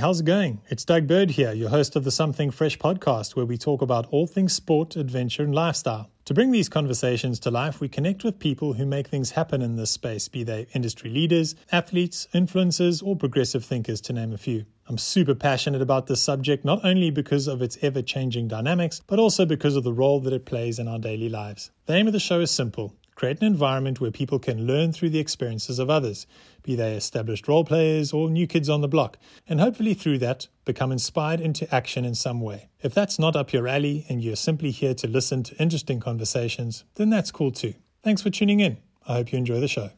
How's it going? It's Doug Bird here, your host of the Something Fresh podcast, where we talk about all things sport, adventure, and lifestyle. To bring these conversations to life, we connect with people who make things happen in this space, be they industry leaders, athletes, influencers, or progressive thinkers, to name a few. I'm super passionate about this subject, not only because of its ever changing dynamics, but also because of the role that it plays in our daily lives. The aim of the show is simple create an environment where people can learn through the experiences of others, be they established role players or new kids on the block, and hopefully through that become inspired into action in some way. If that's not up your alley and you're simply here to listen to interesting conversations, then that's cool too. Thanks for tuning in. I hope you enjoy the show.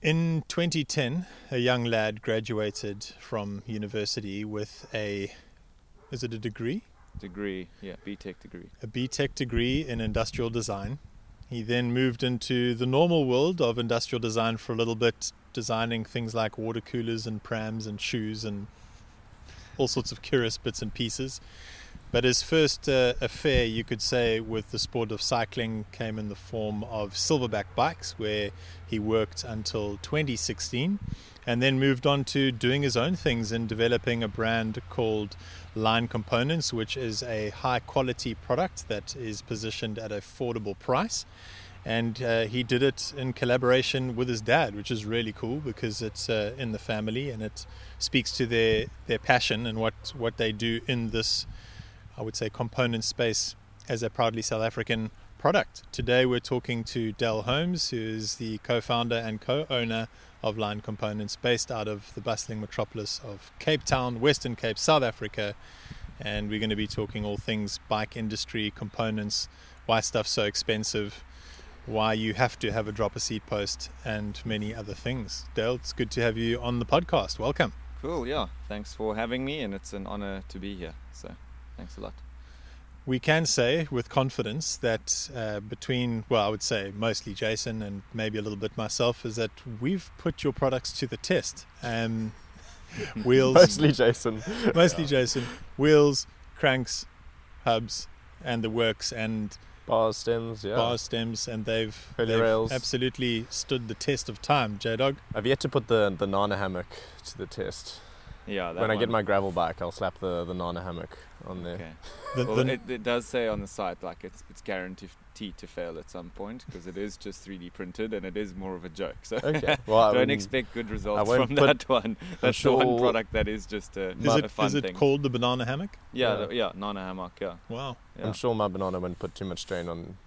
In 2010, a young lad graduated from university with a is it a degree? Degree, yeah, BTech degree. A BTech degree in industrial design. He then moved into the normal world of industrial design for a little bit, designing things like water coolers and prams and shoes and all sorts of curious bits and pieces. But his first uh, affair, you could say, with the sport of cycling came in the form of silverback bikes, where he worked until 2016 and then moved on to doing his own things and developing a brand called Lyne Components, which is a high quality product that is positioned at affordable price. And uh, he did it in collaboration with his dad, which is really cool because it's uh, in the family and it speaks to their, their passion and what, what they do in this, I would say, component space as a proudly South African product. Today we're talking to Dayle Holmes, who is the co founder and co owner of Lyne Components based out of the bustling metropolis of Cape Town, Western Cape, South Africa. And we're going to be talking all things bike industry, components, why stuff's so expensive, why you have to have a dropper seat post, and many other things. Dayle, it's good to have you on the podcast. Welcome. Cool, yeah. Thanks for having me, and it's an honor to be here. So thanks a lot we can say with confidence that uh, between, well, I would say mostly Jason and maybe a little bit myself, is that we've put your products to the test. Um, wheels, mostly Jason, mostly yeah. Jason. Wheels, cranks, hubs, and the works, and bar stems, yeah, bar stems, and they've, they've rails. absolutely stood the test of time. J Dog, I've yet to put the the Nana hammock to the test. Yeah, when I get my gravel bike, I'll slap the the Nana hammock on there. Okay. The, well, the it, it, does say on the site like it's it's guaranteed to fail at some point because it is just 3D printed and it is more of a joke. So okay. well, don't expect good results from that one. That's sure the one product that is just a, is it, a fun Is it thing. called the banana hammock? Yeah, yeah, the, yeah Nana hammock. Yeah. Wow. Yeah. I'm sure my banana won't put too much strain on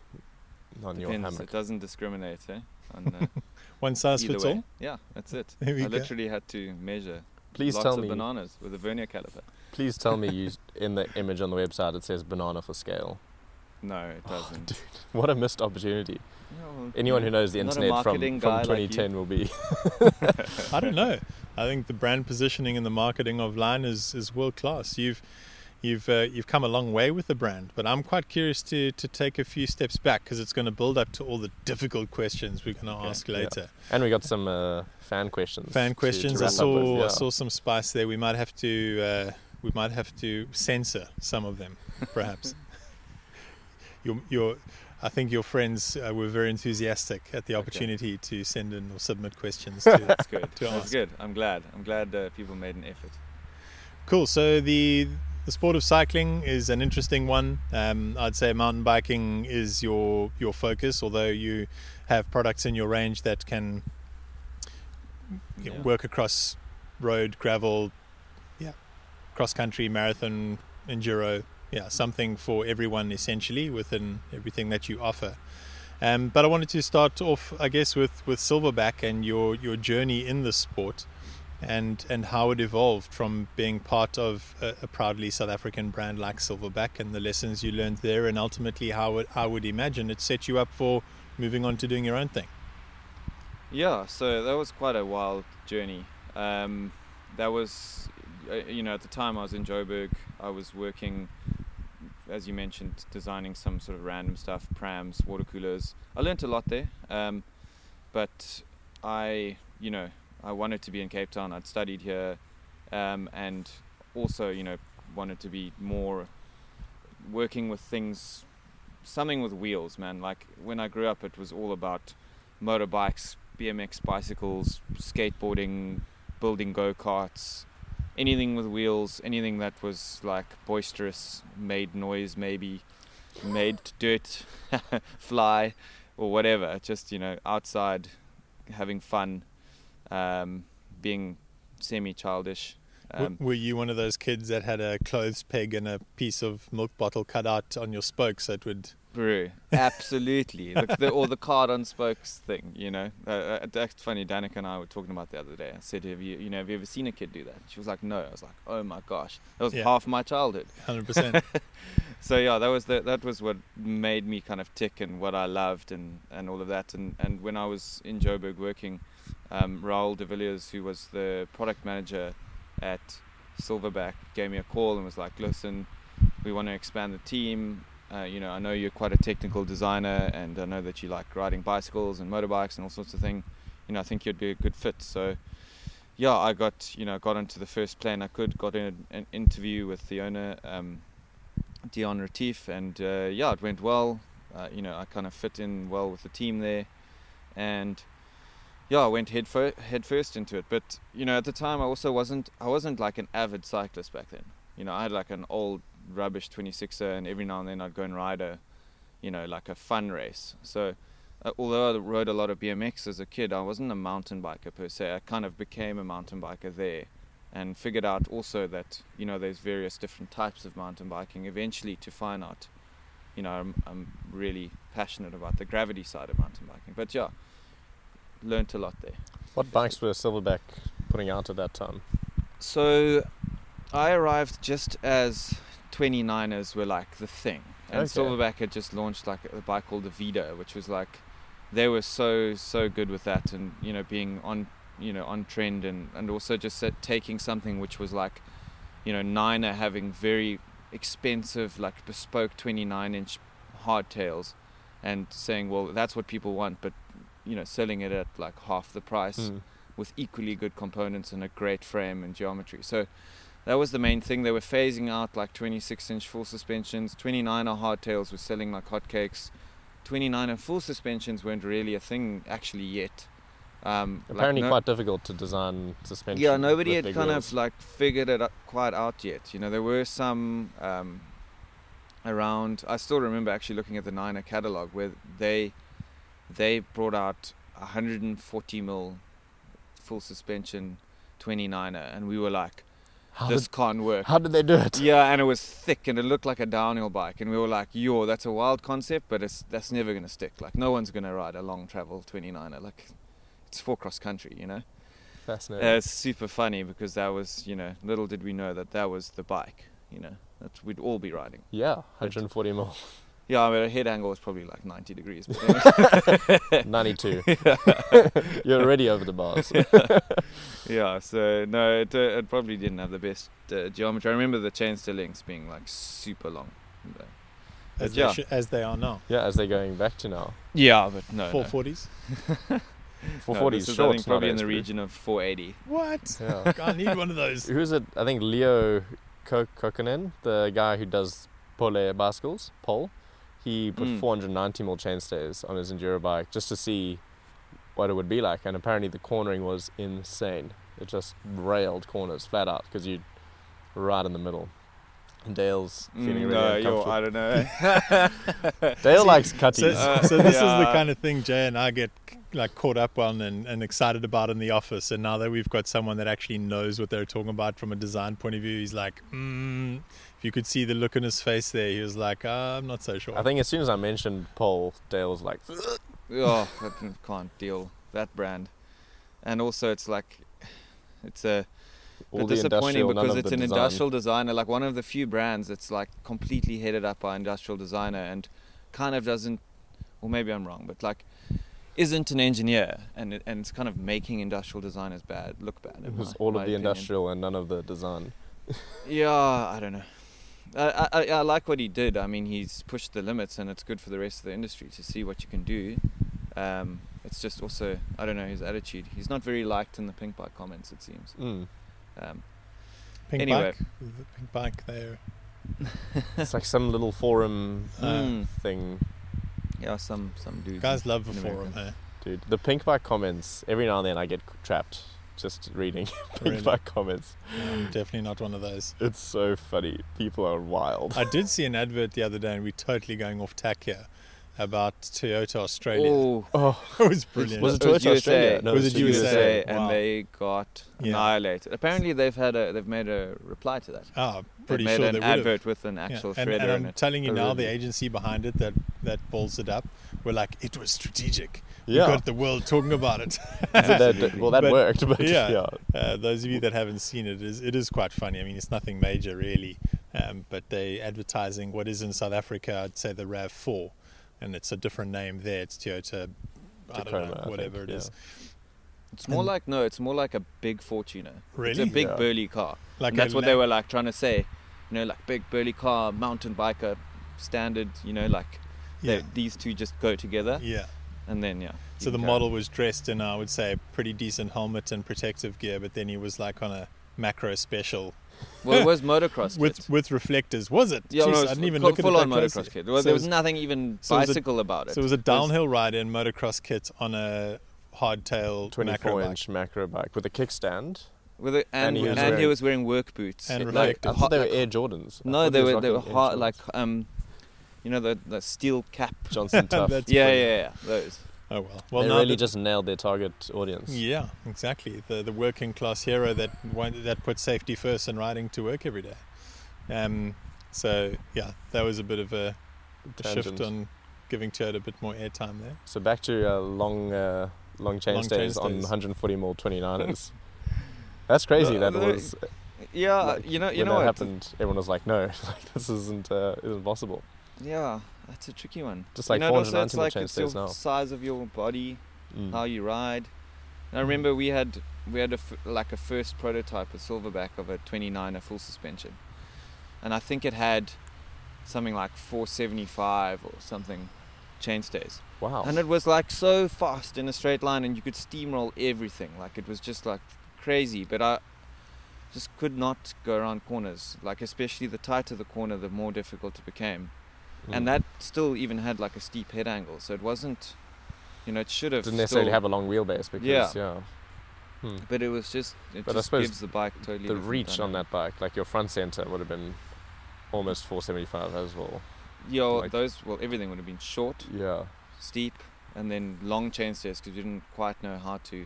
on Depends. your hammock. It doesn't discriminate, eh? On, uh, one size fits way. all. Yeah, that's it. I go. literally had to measure Please Lots tell of me. bananas with a vernier caliper. Please tell me you in the image on the website it says banana for scale. No, it oh, doesn't. Oh, dude, what a missed opportunity. well, Anyone who knows the internet from, from 2010 like will be. I don't know. I think the brand positioning and the marketing of Lyne is, is world class. You've you've uh, you've come a long way with the brand, but I'm quite curious to to take a few steps back because it's going to build up to all the difficult questions we're going to okay, ask later. Yeah. And we got some uh, fan questions. Fan questions. To, to I saw with, yeah. I saw some spice there. We might have to uh, we might have to censor some of them, perhaps. your your I think your friends uh, were very enthusiastic at the opportunity okay. to send in or submit questions. To, That's good. To That's ask. good. I'm glad. I'm glad uh, people made an effort. Cool. So the the sport of cycling is an interesting one. Um, I'd say mountain biking is your your focus, although you have products in your range that can yeah. work across road, gravel, yeah, cross country, marathon, enduro. Yeah, something for everyone essentially within everything that you offer. Um, but I wanted to start off, I guess, with, with Silverback and your, your journey in the sport and and how it evolved from being part of a, a, proudly South African brand like Silverback and the lessons you learned there, and ultimately how it, I would imagine it set you up for moving on to doing your own thing. Yeah, so that was quite a wild journey. Um, that was, uh, you know, at the time I was in Joburg, I was working, as you mentioned, designing some sort of random stuff, prams, water coolers. I learned a lot there, um, but I, you know, I wanted to be in Cape Town. I'd studied here, um, and also, you know, wanted to be more working with things, something with wheels, man. Like when I grew up, it was all about motorbikes, BMX bicycles, skateboarding, building go karts, anything with wheels, anything that was like boisterous, made noise, maybe made dirt fly or whatever. Just you know, outside having fun, um, being semi-childish. Um, were you one of those kids that had a clothes peg and a piece of milk bottle cut out on your spokes that would Brew, absolutely. the, the, or the card on spokes thing, you know. Uh, uh, that's funny. Danica and I were talking about the other day. I said, "Have you, you know, have you ever seen a kid do that?" She was like, "No." I was like, "Oh my gosh, that was yeah. half my childhood." Hundred percent. So yeah, that was the, that was what made me kind of tick and what I loved and, and all of that. And and when I was in Joburg working, um, Raul de Villiers, who was the product manager at Silverback, gave me a call and was like, "Listen, we want to expand the team uh, you know, I know you're quite a technical designer, and I know that you like riding bicycles and motorbikes and all sorts of things. You know, I think you'd be a good fit. So, yeah, I got you know got into the first plane I could, got in an interview with the owner, um, Dion Retief, and uh, yeah, it went well. Uh, you know, I kind of fit in well with the team there, and yeah, I went head, fir- head first into it. But you know, at the time, I also wasn't I wasn't like an avid cyclist back then. You know, I had like an old rubbish 26er, and every now and then I'd go and ride a, you know, like a fun race. So, uh, although I rode a lot of BMX as a kid, I wasn't a mountain biker per se. I kind of became a mountain biker there, and figured out also that you know there's various different types of mountain biking. Eventually, to find out, you know, I'm, I'm really passionate about the gravity side of mountain biking. But yeah, learned a lot there. What bikes were Silverback putting out at that time? So I arrived just as 29ers were like the thing. And okay. Silverback had just launched like a bike called the Vida, which was like they were so so good with that, and you know being on you know on trend, and and also just taking something which was like you know Niner having very expensive like bespoke 29 inch hardtails, and saying well that's what people want, but you know selling it at like half the price mm. with equally good components and a great frame and geometry. So that was the main thing. They were phasing out like 26 inch full suspensions. 29er hardtails were selling like hotcakes. 29er full suspensions weren't really a thing actually yet. Um, Apparently, like no, quite difficult to design suspension. Yeah, nobody had kind wheels. of like figured it out quite out yet. You know, there were some um, around. I still remember actually looking at the Niner catalog where they they brought out 140 mil full suspension 29er, and we were like, how this did, can't work. How did they do it? Yeah, and it was thick and it looked like a downhill bike, and we were like, "Yo, that's a wild concept, but it's that's never gonna stick. Like, no one's gonna ride a long travel 29er. Like, it's for cross country, you know." Fascinating. Uh, it's super funny because that was, you know, little did we know that that was the bike, you know, that we'd all be riding. Yeah, 140 mil. Yeah, I mean, a head angle was probably like 90 degrees. 92. Yeah. You're already over the bars. yeah, so no, it, uh, it probably didn't have the best uh, geometry. I remember the chainstay links being like super long. As, yeah. they sh- as they are now. Yeah, as they're going back to now. Yeah, but no. 440s? No. 440 no, short, probably in the region of 480. What? Yeah. I need one of those. Who's it? I think Leo Kokkonen, the guy who does pole bicycles, pole he put mm. 490 mil chainstays on his enduro bike just to see what it would be like. And apparently the cornering was insane. It just railed corners flat out because you're right in the middle. And Dayle's mm, feeling mm, really no, uncomfortable. I don't know. Dayle See, likes cutties. So, uh, so this yeah. is the kind of thing Jay and I get like caught up on and, and excited about in the office. And now that we've got someone that actually knows what they're talking about from a design point of view, he's like, mm, if you could see the look on his face there, he was like, uh, I'm not so sure. I think as soon as I mentioned Pole, Dayle was like, oh, I can't deal that brand. And also, it's like, it's a bit disappointing because it's an design. industrial designer, like one of the few brands that's like completely headed up by industrial designer and kind of doesn't, or maybe I'm wrong, but like isn't an engineer and it, and it's kind of making industrial designers bad look bad. It was my, all of the opinion. industrial and none of the design. yeah, I don't know. I, I, I like what he did. I mean, he's pushed the limits, and it's good for the rest of the industry to see what you can do. Um, it's just also, I don't know, his attitude. He's not very liked in the Pinkbike comments, it seems. Mm. Um, pink anyway. bike, the Pinkbike there. it's like some little forum uh, mm. thing. Yeah, some some dudes. Guys love a forum, eh? Dude, the Pinkbike comments. Every now and then, I get trapped just reading Really? big bike comments. I'm definitely not one of those. It's so funny. People are wild. I did see an advert the other day, and we're totally going off tack here about Toyota Australia. Oh, Oh, it was brilliant. Was it It Toyota USA. Australia? No, Was it the USA? and Wow. they got Yeah. annihilated. Apparently, they've had a they've made a reply to that. Ah, They've pretty made sure an they would have. advert with an Yeah, actual and, shredder and in I'm telling you Oh, now, the agency behind it that that balls it up were like, it was strategic. Yeah. We got the world talking about it. So that, well, that But- worked, but yeah. yeah. Uh, those of you that haven't seen it, it is it is quite funny. I mean, it's nothing major really, um, but they advertising what is in South Africa. I'd say the Rav Four, and it's a different name there. It's Toyota, I don't know, whatever think, it is. It's more and- like no, it's more like a big Fortuner. It's Really? a big Yeah. burly car. Like that's a what they were like trying to say. You know, like big burly car, mountain biker, standard. You know, like they- Yeah, these two just go together, yeah. and then yeah. So the model was dressed in, I would say, a pretty decent helmet and protective gear, but then he was like on a macro special Well, it was motocross with kit. with reflectors. Was it? Yeah, Jeez, no, I didn't even full, look at full it on that motocross closely. kit. Well, So there it was nothing even so it was a- bicycle about it. So it was a It was- downhill ride in motocross kit on a hardtail 24 macro bike. inch macro bike with a kickstand. with it, and, And he and, was he wearing- was wearing work boots. And Like, No, I thought they were Air Jordans. I No, they were they were rocking hard, like um, you know the the steel cap. Johnson Tough. That's Yeah, yeah, yeah, those. Oh well. Well, they now really that- just nailed their target audience. Yeah, exactly. The the working class hero that that puts safety first and riding to work every day. Um, so yeah, that was a bit of a, a shift on giving Toyota a bit more airtime there. So back to uh, long, uh, long chain Long chain stays on stays. 140 mil 29ers. That's crazy. No, that no, was Yeah, like, you know, you when know that what? happened. Everyone was like, "No, like, this isn't uh, isn't possible." Yeah, that's a tricky one. Just you know, also it's like it's your now. size of your body, Mm. how you ride. And I remember we had we had a f- like a first prototype, a silverback of a 29er full suspension, and I think it had something like 475 or something chainstays, Wow. and it was like so fast in a straight line, and you could steamroll everything. Like it was just like crazy, but I just could not go around corners. Like especially the tighter the corner, the more difficult it became Mm. and that still even had like a steep head angle so it wasn't you know it should have didn't necessarily still- have a long wheelbase because Yeah. yeah. Hmm. but it was just it But I just suppose gives the bike totally The reach on that bike, like your front center, would have been almost 475 as well. yeah like- those well everything would have been short Yeah. steep and then long chain stairs because we didn't quite know how to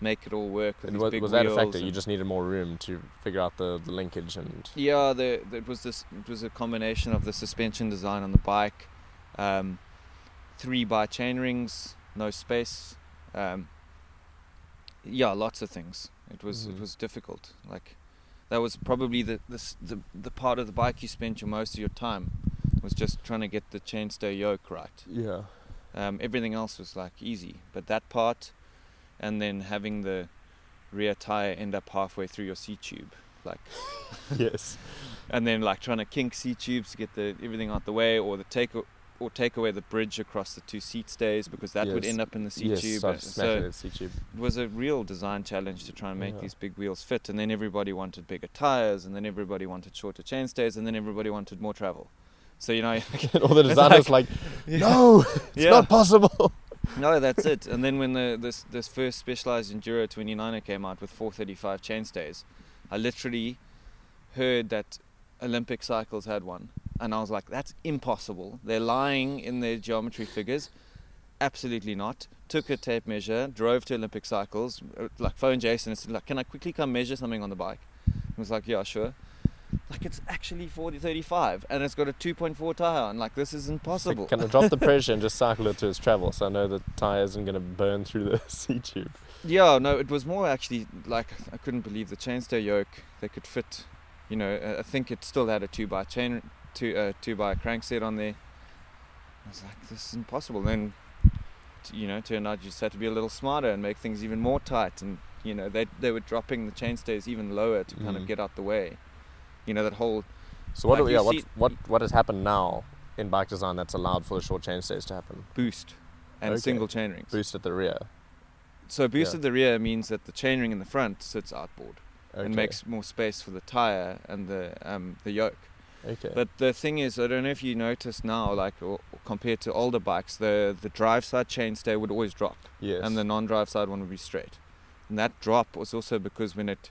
make it all work with And these was, big was that a factor? You just needed more room to figure out the, the linkage and yeah the, the, it was this it was a combination of the suspension design on the bike um, three by chain rings no space um, yeah lots of things it was it Mhm. was difficult like that was probably the, the the the part of the bike you spent your most of your time was just trying to get the chainstay yoke right yeah. um, everything else was like easy but that part and then having the rear tire end up halfway through your seat tube like yes. and then like trying to kink seat tubes to get the everything out the way, or the take or take away the bridge across the two seat stays because that would end up in the seat yes. tube. So the seat tube. it was a real design challenge to try and make Yeah. these big wheels fit. And then everybody wanted bigger tires, and then everybody wanted shorter chain stays, and then everybody wanted more travel. So you know, All the designers like, no, it's yeah, not possible. no, that's it. And then when the this this first specialized enduro 29er came out with 435 chainstays, I literally heard that Olympic cycles had one, and I was like, that's impossible. They're lying in their geometry figures. Absolutely not. Took a tape measure, drove to Olympic cycles, uh, like phoned Jason and said, like, can I quickly come measure something on the bike? He was like, yeah, sure. Like it's actually 40, 35, and it's got a 2.4 tire on. Like this is impossible. Can I drop the pressure and just cycle it to its travel so I know the tire isn't going to burn through the seat tube? Yeah, no, it was more actually like I couldn't believe the chainstay yoke. They could fit, you know. I think it still had a two by chain, two uh, two by crankset on there. I was like, this is impossible. Then, you know, turned out you just had to be a little smarter and make things even more tight. And you know, they they were dropping the chainstays even lower to kind Mm. of get out the way. You know, that whole So what? Like do- yeah, what, what what has happened now in bike design that's allowed for the short chain stays to happen? boost and Okay. single chain rings. Boost at the rear. So boost Yeah. at the rear means that the chainring in the front sits outboard Okay. and makes more space for the tire and the um, the yoke. okay. But the thing is, I don't know if you notice now, like or, or compared to older bikes, the the drive side chainstay would always drop, yes. and the non-drive side one would be straight. and that drop was also because when it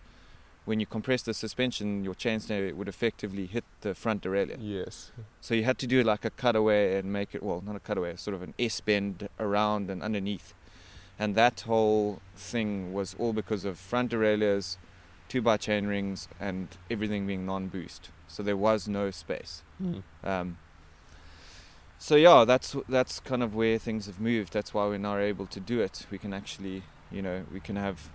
when you compress the suspension, your chainstay would effectively hit the front derailleur. Yes. So you had to do like a cutaway and make it well, not a cutaway, sort of an S bend around and underneath. And that whole thing was all because of front derailleurs, two by chain rings, and everything being non-boost. So there was no space. Mm. Um, so yeah, that's that's kind of where things have moved. That's why we're now able to do it. We can actually, you know, we can have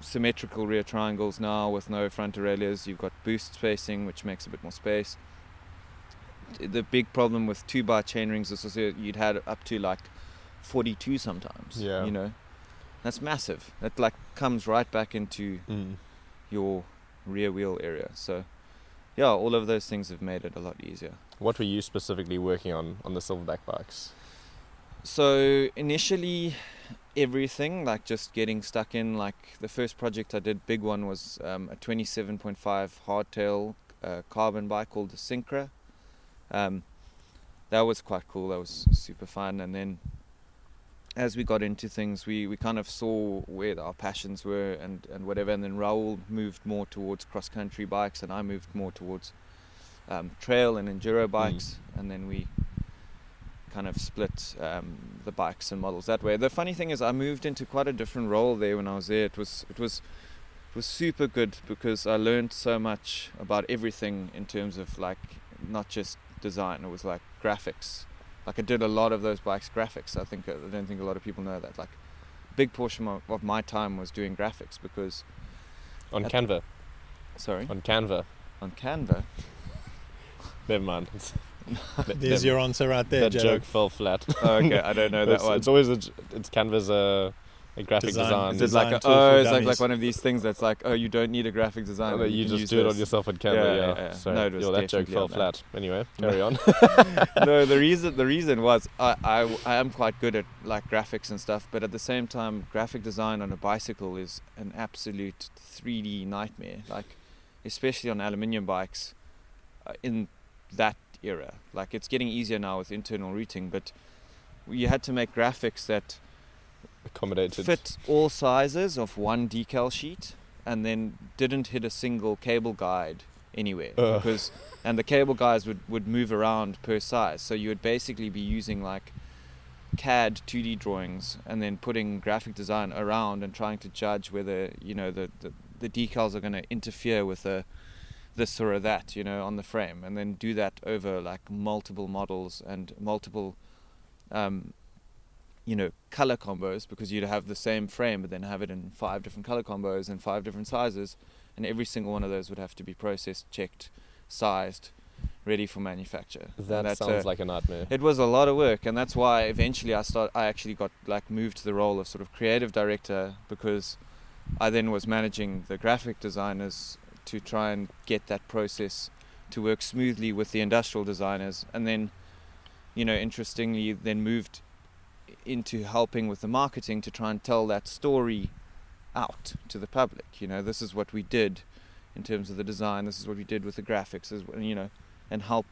symmetrical rear triangles now with no front derailleurs. You've got boost spacing, which makes a bit more space. The big problem with two bar chain rings is also you'd had up to like 42 sometimes. Yeah. You know, that's massive. That like comes right back into Mm. your rear wheel area. So, yeah, all of those things have made it a lot easier. What were you specifically working on on the silverback bikes? So initially, everything like just getting stuck in. Like the first project I did, big one was um, a 27.5 hardtail uh, carbon bike called the Syncra. Um, that was quite cool. That was super fun. And then as we got into things, we, we kind of saw where our passions were and, and whatever. And then Raoul moved more towards cross country bikes, and I moved more towards um, trail and enduro bikes. And then we kind of split um, the bikes and models that way. The funny thing is, I moved into quite a different role there when I was there. It was it was it was super good because I learned so much about everything in terms of like not just design. It was like graphics. Like I did a lot of those bikes graphics. I think I don't think a lot of people know that. Like a big portion of, of my time was doing graphics because On Canva. sorry On Canva. on Canva. Never mind. It's- There's that- your answer right there, That Joe. joke fell flat. Oh, okay, I don't know that it's, one. it's always a, j- it's Canva's a, a graphic Design- design. Is it like a, design tool for oh, it's like, like one of these things that's like, oh, you don't need a graphic designer. that you, can just use do it on yourself on Canva. Yeah, Yeah, yeah, yeah. Sorry. No, it was Yo, that joke fell on that. flat. Anyway, carry on. no, the reason the reason was I, I I am quite good at like graphics and stuff, but at the same time, graphic design on a bicycle is an absolute 3D nightmare. Like, especially on aluminium bikes, uh, in that era. Like, it's getting easier now with internal routing, but you had to make graphics that Accommodated. fit all sizes of one decal sheet and then didn't hit a single cable guide anywhere Ugh. because and the cable guides would, would move around per size so you would basically be using like CAD 2D drawings and then putting graphic design around and trying to judge whether you know the, the, the decals are going to interfere with a this or that you know on the frame and then do that over like multiple models and multiple um, you know color combos because you'd have the same frame but then have it in five different color combos and five different sizes and every single one of those would have to be processed checked sized ready for manufacture that sounds a- like a nightmare. it was a lot of work and that's why eventually I start I actually got like moved to the role of sort of creative director because I then was managing the graphic designers to try and get that process to work smoothly with the industrial designers. And then you know interestingly then moved into helping with the marketing to try and tell that story out to the public. You know this is what we did in terms of the design. This is what we did with the graphics as you know and help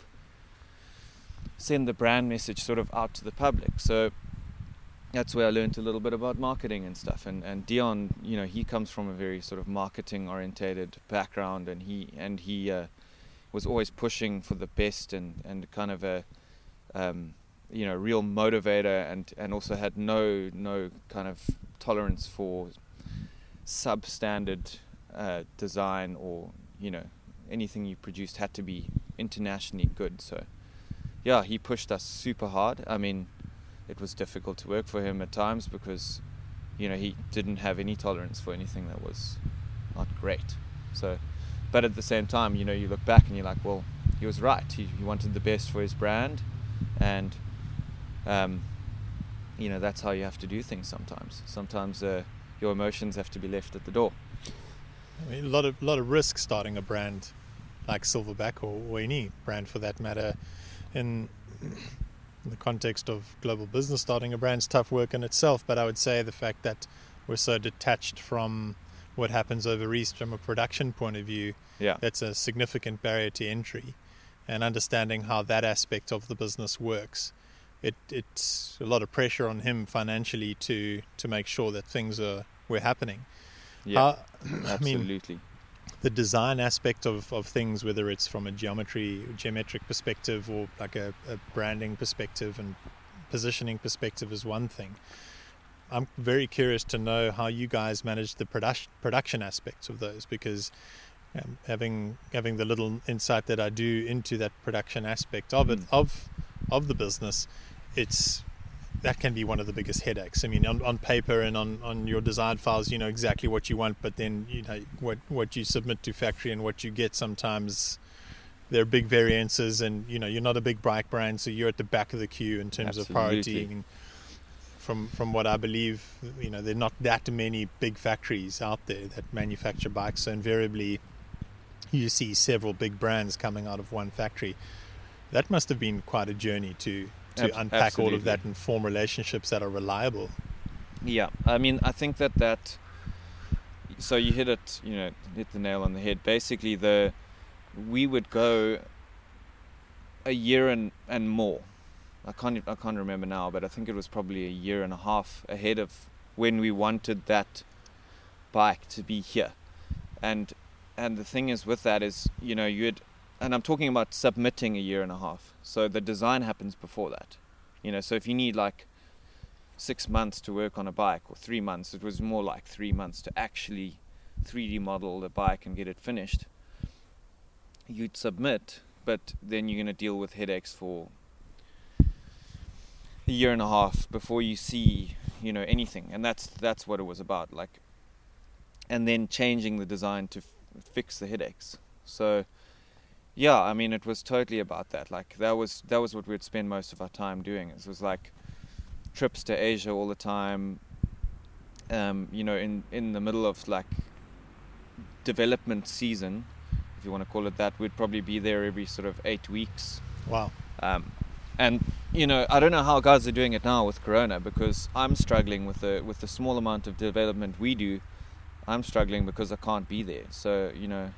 send the brand message sort of out to the public. So that's where I learned a little bit about marketing and stuff. And and Dion, you know, he comes from a very sort of marketing orientated background, and he and he uh, was always pushing for the best and and kind of a um, you know real motivator, and and also had no no kind of tolerance for substandard uh, design or you know anything you produced had to be internationally good. So yeah, he pushed us super hard. I mean, it was difficult to work for him at times because, you know, he didn't have any tolerance for anything that was not great. So, but at the same time, you know, you look back and you're like, well, he was right. He, he wanted the best for his brand, and, um, you know, that's how you have to do things sometimes. Sometimes uh, your emotions have to be left at the door. I mean, a lot of lot of risk starting a brand like Silverback or, or any brand for that matter. In, in the context of global business, starting a brand is tough work in itself. But I would say the fact that we're so detached from what happens over east from a production point of view, Yeah. that's a significant barrier to entry. And understanding how that aspect of the business works, it, it's a lot of pressure on him financially to to make sure that things are were happening. Yeah, How- I mean, absolutely. The design aspect of, of things, whether it's from a geometry, geometric perspective, or like a, a branding perspective and positioning perspective, is one thing. I'm very curious to know how you guys manage the production production aspects of those because um, having having the little insight that I do into that production aspect of it Mm. of of the business, it's that can be one of the biggest headaches. I mean, on, on paper and on, on your design files, you know exactly what you want, but then you know what what you submit to factory and what you get sometimes there are big variances, and you know you're not a big bike brand, so you're at the back of the queue in terms of priority. Absolutely. And from from what I believe, you know, there are not that many big factories out there that manufacture bikes, so invariably you see several big brands coming out of one factory. That must have been quite a journey to to Ab- unpack all of that and form relationships that are reliable. Yeah, I mean, I think that that. So you hit it, you know, hit the nail on the head. Basically, the we would go a year and and more. I can't I can't remember now, but I think it was probably a year and a half ahead of when we wanted that bike to be here. And and the thing is with that is, you know, you'd and I'm talking about submitting a year and a half. So the design happens before that. You know, so if you need like six months to work on a bike or three months, it was more like three months to actually 3D model the bike and get it finished. You'd submit, but then you're going to deal with headaches for a year and a half before you see, you know, anything. And that's that's what it was about. Like, and then changing the design to f- fix the headaches. So, yeah, I mean, it was totally about that. Like that was that was what we'd spend most of our time doing. It was like trips to Asia all the time. Um, you know, in in the middle of like development season, if you want to call it that, we'd probably be there every sort of eight weeks. Wow. Um, and you know, I don't know how guys are doing it now with Corona because I'm struggling with the with the small amount of development we do. I'm struggling because I can't be there. So you know,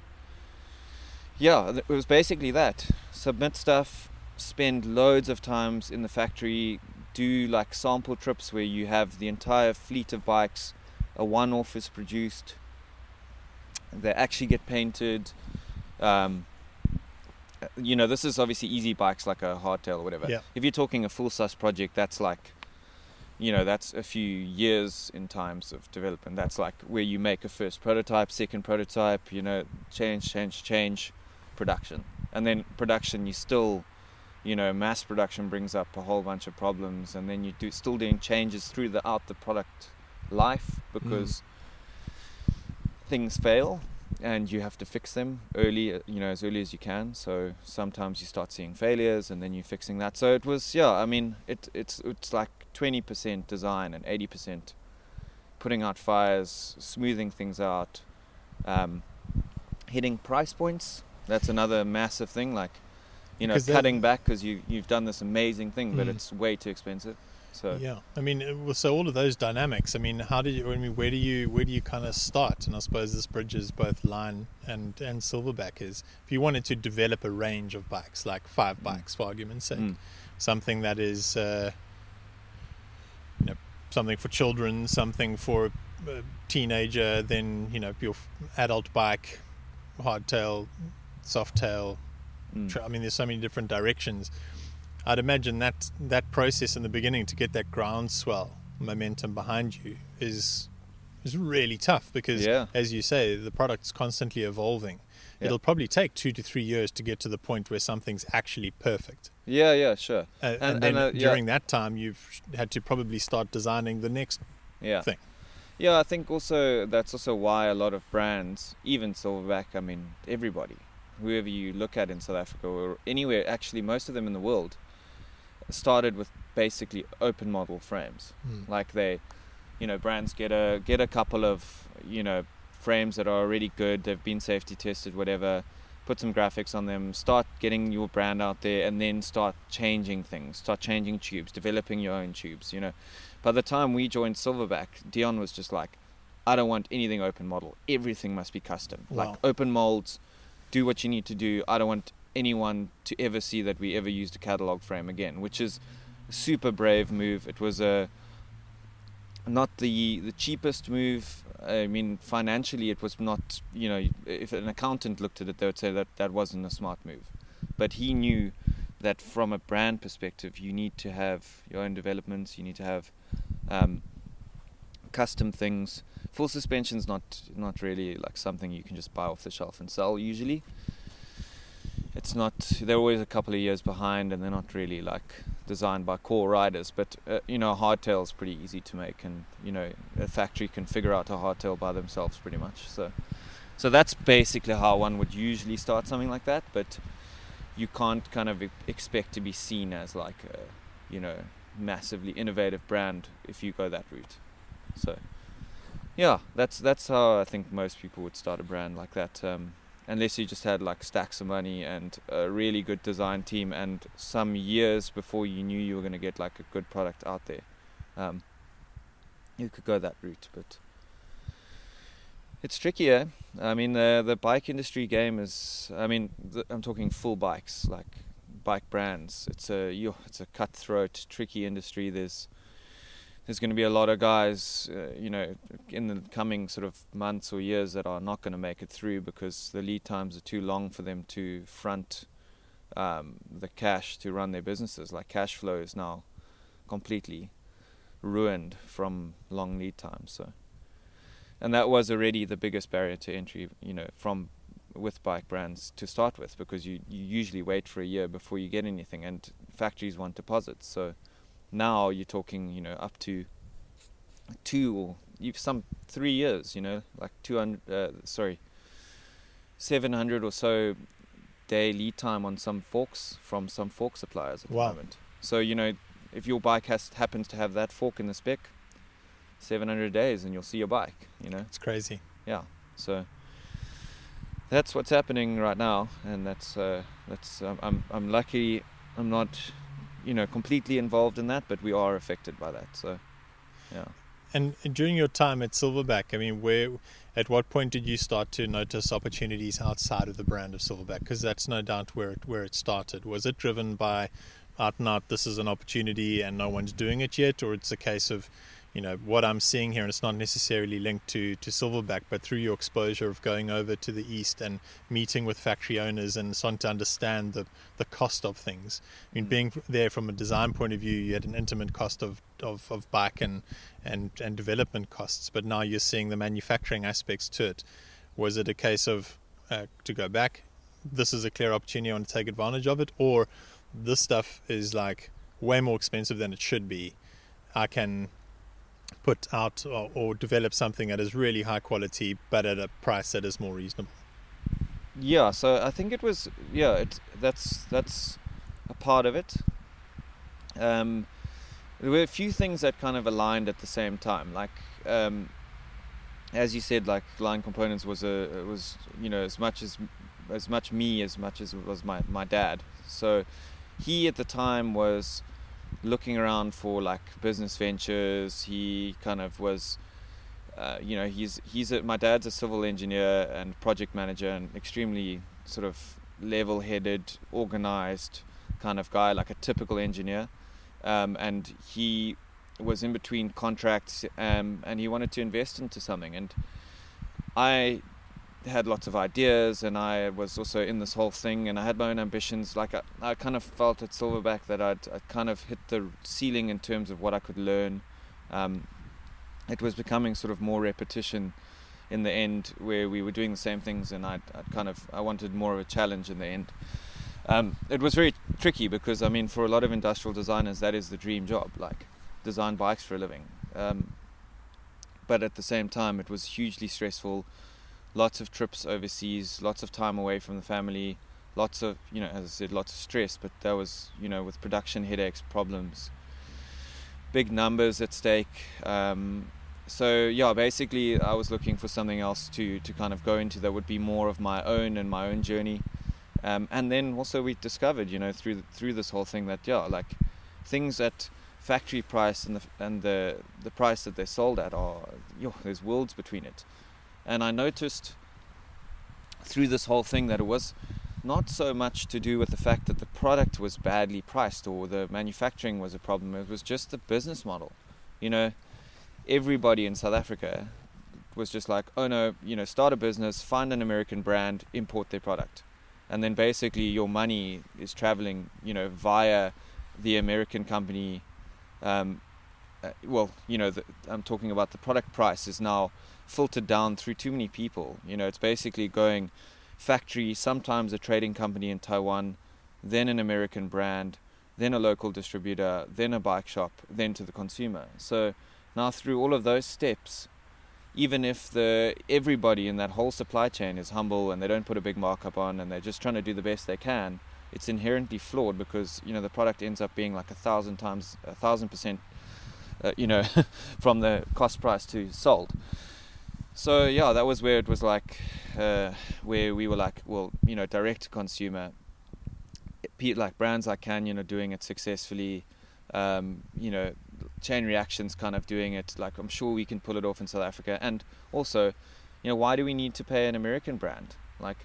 yeah, it was basically that. Submit stuff, spend loads of times in the factory, do like sample trips where you have the entire fleet of bikes, a one-off is produced. They actually get painted. Um, you know, this is obviously easy bikes like a hardtail or whatever. Yeah. If you're talking a full size project, that's like, you know, that's a few years in times of development. That's like where you make a first prototype, second prototype, you know, change, change, change, production. And then production, you still, you know, mass production brings up a whole bunch of problems. And then you do still doing changes throughout the out the product life because things fail and you have to fix them early you know as early as you can so sometimes you start seeing failures and then you're fixing that so it was yeah i mean it it's it's like 20% design and 80% putting out fires smoothing things out um, hitting price points that's another massive thing like you know Because that- cutting back because you you've done this amazing thing but Mm. it's way too expensive so yeah, I mean, so all of those dynamics. I mean, how did you? I mean, where do you where do you kind of start? And I suppose this bridges both Lyne and and silverback. Is if you wanted to develop a range of bikes, like five Mm. bikes for argument's sake, mm, something that is, uh, you know, something for children, something for a teenager, then you know your adult bike, hardtail, softtail, mm. Tr- I mean, there's so many different directions. I'd imagine that that process in the beginning to get that groundswell momentum behind you is is really tough because, Yeah. as you say, the product's constantly evolving. Yeah. It'll probably take two to three years to get to the point where something's actually perfect. yeah yeah sure Uh, and, And- then and, uh, yeah. during that time, you've had to probably start designing the next. yeah thing. yeah i think also that's also why a lot of brands even silverback i mean everybody whoever you look at in south africa or anywhere actually most of them in the world started with basically open model frames. Hmm. Like they you know brands get a get a couple of you know frames that are already good they've been safety tested whatever put some graphics on them start getting your brand out there and then start changing things start changing tubes developing your own tubes you know. By the time we joined silverback dion was just like i don't want anything open model. Everything must be custom. Wow. like open molds do what you need to do i don't want anyone to ever see that we ever used a catalog frame again which is a super brave move it was a not the the cheapest move I mean, financially, it was not. You know, if an accountant looked at it, they would say that that wasn't a smart move. But he knew that from a brand perspective, you need to have your own developments. You need to have um, custom things. Full suspension's not not really like something you can just buy off the shelf and sell. Usually, it's not. They're always a couple of years behind, and they're not really like designed by core riders. But uh, you know, a hardtail is pretty easy to make, and you know, a factory can figure out a hardtail by themselves pretty much. So, so that's basically how one would usually start something like that. But you can't kind of expect to be seen as like a, you know, massively innovative brand if you go that route. So, yeah, that's that's how I think most people would start a brand like that. Um, unless you just had like stacks of money and a really good design team and some years before you knew you were going to get like a good product out there. Um, you could go that route but it's trickier i mean the the bike industry game is i mean the, i'm talking full bikes like bike brands. It's a it's a cutthroat tricky industry. There's there's going to be a lot of guys, uh, you know, in the coming sort of months or years that are not going to make it through because the lead times are too long for them to front um, the cash to run their businesses. Like cash flow is now completely ruined from long lead times. So, and that was already the biggest barrier to entry, you know, from with bike brands to start with because you, you usually wait for a year before you get anything and factories want deposits. So now you're talking, you know, up to two or some three years, you know, like 200, uh, sorry, 700 or so day lead time on some forks from some fork suppliers at wow. the moment. So, you know, if your bike has happens to have that fork in the spec, 700 days and you'll see your bike, you know. It's crazy. Yeah. So that's what's happening right now and that's uh, that's um, I'm I'm lucky I'm not you know completely involved in that, but we are affected by that. So, yeah. And, during your time at Silverback, I mean, where, at what point did you start to notice opportunities outside of the brand of Silverback? Because that's no doubt where it, where it started. Was it driven by out and out, this is an opportunity and no one's doing it yet, or it's a case of you know what I'm seeing here, and it's not necessarily linked to to Silverback, but through your exposure of going over to the east and meeting with factory owners and starting to understand the the cost of things. I mean, mm. being there from a design point of view, you had an intimate cost of of, of bike and and and development costs, but now you're seeing the manufacturing aspects to it. Was it a case of uh, to go back? This is a clear opportunity. I want to take advantage of it, or this stuff is like way more expensive than it should be. I can put out or, or, develop something that is really high quality but at a price that is more reasonable? Yeah so i think it was yeah it that's that's a part of it. Um, there were a few things that kind of aligned at the same time like um, as you said like Lyne components was a was you know as much as as much me as much as it was my my dad. So he at the time was looking around for like business ventures. He kind of was, uh, you know, he's he's a, my dad's a civil engineer and project manager and extremely sort of level-headed, organized kind of guy, like a typical engineer. Um, and he was in between contracts, um, and he wanted to invest into something. And I had lots of ideas and I was also in this whole thing and I had my own ambitions. Like I, I kind of felt at Silverback that I'd, I'd kind of hit the ceiling in terms of what I could learn. Um, it was becoming sort of more repetition in the end where we were doing the same things and I'd, I'd kind of I wanted more of a challenge in the end. Um, it was very tricky because I mean for a lot of industrial designers that is the dream job like design bikes for a living um, but at the same time it was hugely stressful lots of trips overseas, lots of time away from the family, lots of, you know, as I said, lots of stress, but that was, you know, with production headaches, problems, big numbers at stake. Um, so yeah, basically, I was looking for something else to to kind of go into that would be more of my own and my own journey. Um, and then also we discovered, you know, through through this whole thing that yeah, like things at factory price and the and the the price that they're sold at are, yo, there's worlds between it. And I noticed through this whole thing that it was not so much to do with the fact that the product was badly priced or the manufacturing was a problem, it was just the business model. You know, everybody in South Africa was just like, oh no, you know, start a business, find an American brand, import their product, and then basically your money is traveling, you know, via the American company. Um, uh, well, you know, the, I'm talking about the product price is now filtered down through too many people. You know, it's basically going factory, sometimes a trading company in Taiwan, then an American brand, then a local distributor, then a bike shop, then to the consumer. So now through all of those steps, even if the everybody in that whole supply chain is humble and they don't put a big markup on and they're just trying to do the best they can, it's inherently flawed because you know the product ends up being like a thousand times, a thousand percent, uh, you know, from the cost price to sold. So yeah, that was where it was like, uh, where we were like, well, you know, direct to consumer, like brands like Canyon are doing it successfully. Um, you know, chain reactions kind of doing it. Like I'm sure we can pull it off in South Africa. And also, you know, why do we need to pay an American brand? Like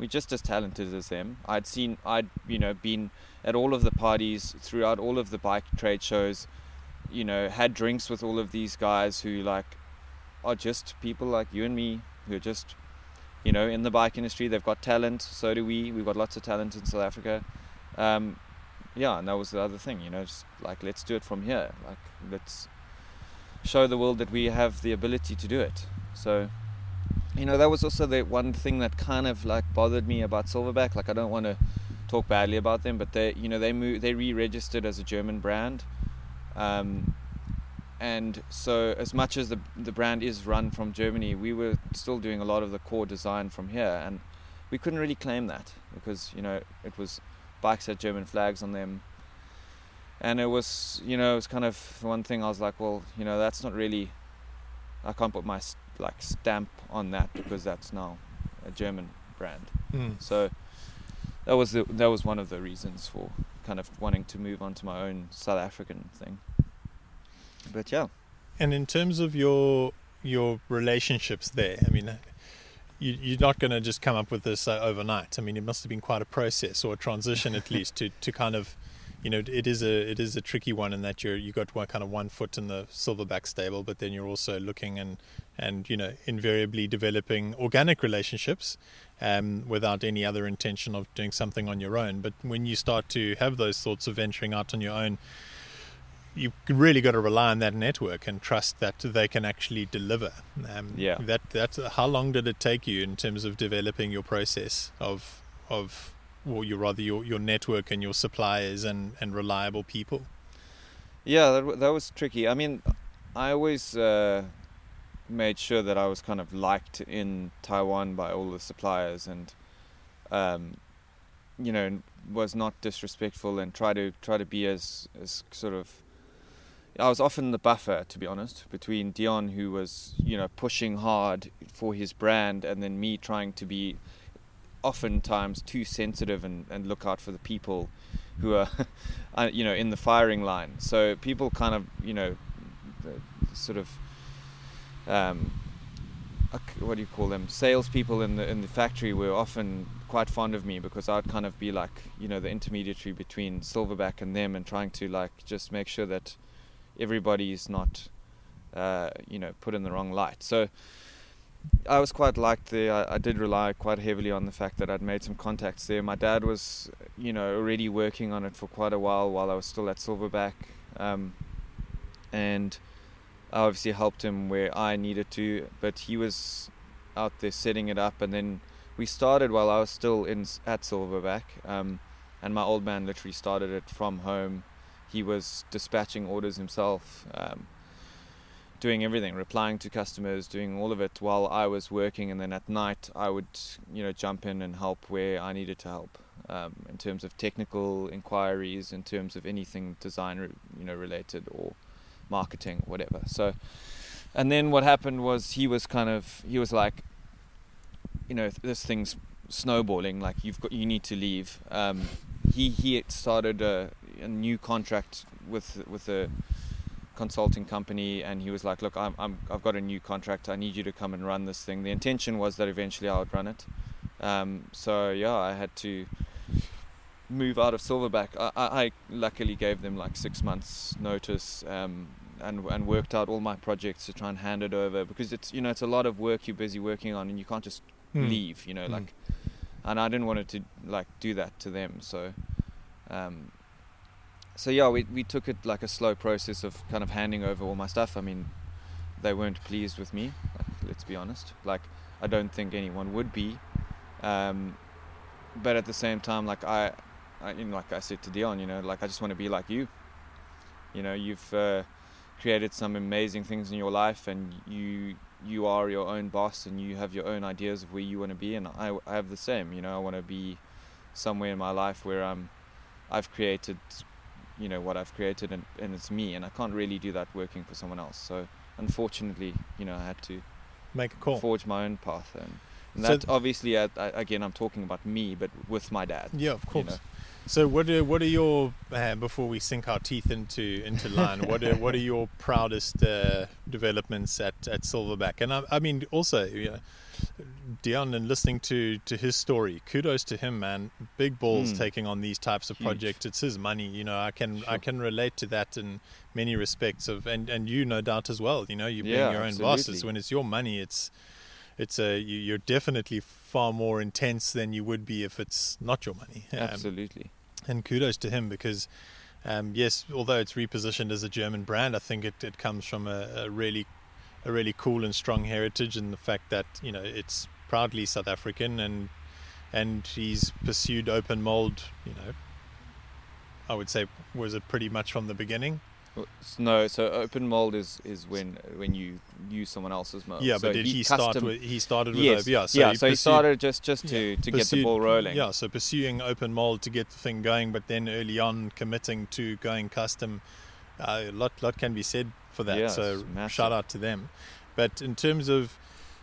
we're just as talented as them. I'd seen, I'd you know been at all of the parties throughout all of the bike trade shows. You know, had drinks with all of these guys who like are just people like you and me who are just you know in the bike industry. They've got talent. So do we. We've got lots of talent in South Africa. Um, yeah, and that was the other thing, you know, just like let's do it from here. Like let's show the world that we have the ability to do it. So, you know, that was also the one thing that kind of like bothered me about Silverback. Like I don't want to talk badly about them, but they, you know, they moved, they re-registered as a German brand. Um, and so as much as the the brand is run from Germany, we were still doing a lot of the core design from here, and we couldn't really claim that because you know it was bikes had German flags on them. And it was, you know, it was kind of one thing I was like, well, you know, that's not really, I can't put my like stamp on that because that's now a German brand. Mm. So that was the, that was one of the reasons for kind of wanting to move on to my own South African thing. But yeah. And in terms of your your relationships there, I mean, you, are not going to just come up with this uh, overnight. I mean, it must have been quite a process or a transition at least to, to kind of, you know, it is a it is a tricky one in that you're you got one kind of one foot in the silverback stable, but then you're also looking and and you know invariably developing organic relationships um, without any other intention of doing something on your own. But when you start to have those thoughts of venturing out on your own, you really got to rely on that network and trust that they can actually deliver. Um, yeah. That that how long did it take you in terms of developing your process of of or your rather your, your network and your suppliers and, and reliable people? Yeah, that, that was tricky. I mean, I always uh, made sure that I was kind of liked in Taiwan by all the suppliers and um, you know was not disrespectful and try to try to be as as sort of I was often the buffer, to be honest, between Dion, who was, you know, pushing hard for his brand, and then me trying to be oftentimes too sensitive and, and look out for the people who are, you know, in the firing line. So people kind of, you know, sort of, um, what do you call them? Salespeople in the in the factory were often quite fond of me because I'd kind of be like, you know, the intermediary between Silverback and them, and trying to like just make sure that everybody's not, uh, you know, put in the wrong light. So I was quite liked there. I, I, did rely quite heavily on the fact that I'd made some contacts there. My dad was, you know, already working on it for quite a while while I was still at Silverback, um, and I obviously helped him where I needed to. But he was out there setting it up, and then we started while I was still in at Silverback, um, and my old man literally started it from home he was dispatching orders himself, um, doing everything, replying to customers, doing all of it while I was working, and then at night I would, you know, jump in and help where I needed to help. Um, in terms of technical inquiries, in terms of anything design, you know, related or marketing, whatever. So, and then what happened was he was kind of he was like, you know, this thing's snowballing. Like you've got you need to leave. Um, he he started a, a new contract with with a consulting company and he was like look I'm, I'm I've got a new contract. I need you to come and run this thing. The intention was that eventually I would run it. Um, so yeah I had to move out of Silverback. I, I, I, luckily gave them like six months notice um, and and worked out all my projects to try and hand it over because it's you know it's a lot of work you're busy working on and you can't just Hmm. leave you know Hmm. like and I didn't want it to like do that to them. So um so yeah we we took it like a slow process of kind of handing over all my stuff. I mean they weren't pleased with me let's be honest. Like I don't think anyone would be. Um but at the same time like I, I you know like I said to Dion you know like I just want to be like you. You know you've uh, created some amazing things in your life and you you are your own boss and you have your own ideas of where you want to be and I, I have the same. You know I want to be somewhere in my life where I'm I've created you know what I've created and, and it's me and I can't really do that working for someone else so unfortunately you know I had to Make a call. forge my own path and, and So that obviously I, I, again I'm talking about me but with my dad Yeah, of you course. know. So what are what are your uh, before we sink our teeth into into Lyne? what are what are your proudest uh, developments at, at Silverback? And I, I mean also, you know, Dion and listening to to his story, kudos to him, man. Big balls Mm. taking on these types of Huge. projects. It's his money, you know. I can I can relate to that in many respects of and and you no doubt as well. You know, you being Yeah, your own bosses absolutely. when it's your money. It's it's a you, you're definitely far more intense than you would be if it's not your money. Um, absolutely and kudos to him because um, yes, although it's repositioned as a German brand, I think it, it comes from a, a really a really cool and strong heritage, and the fact that you know it's proudly South African, and and he's pursued open mold. You know, I would say was it pretty much from the beginning. No, so open mold is, is when when you use someone else's mold. yeah, So but did he, start custom- with he started with Yes, open- yeah, so yeah. he so he started just just to yeah, to get the ball rolling. Yeah, so pursuing open mold to get the thing going, but then early on committing to going custom. Uh, a lot, lot can be said for that. Yeah, so shout out to them. But in terms of,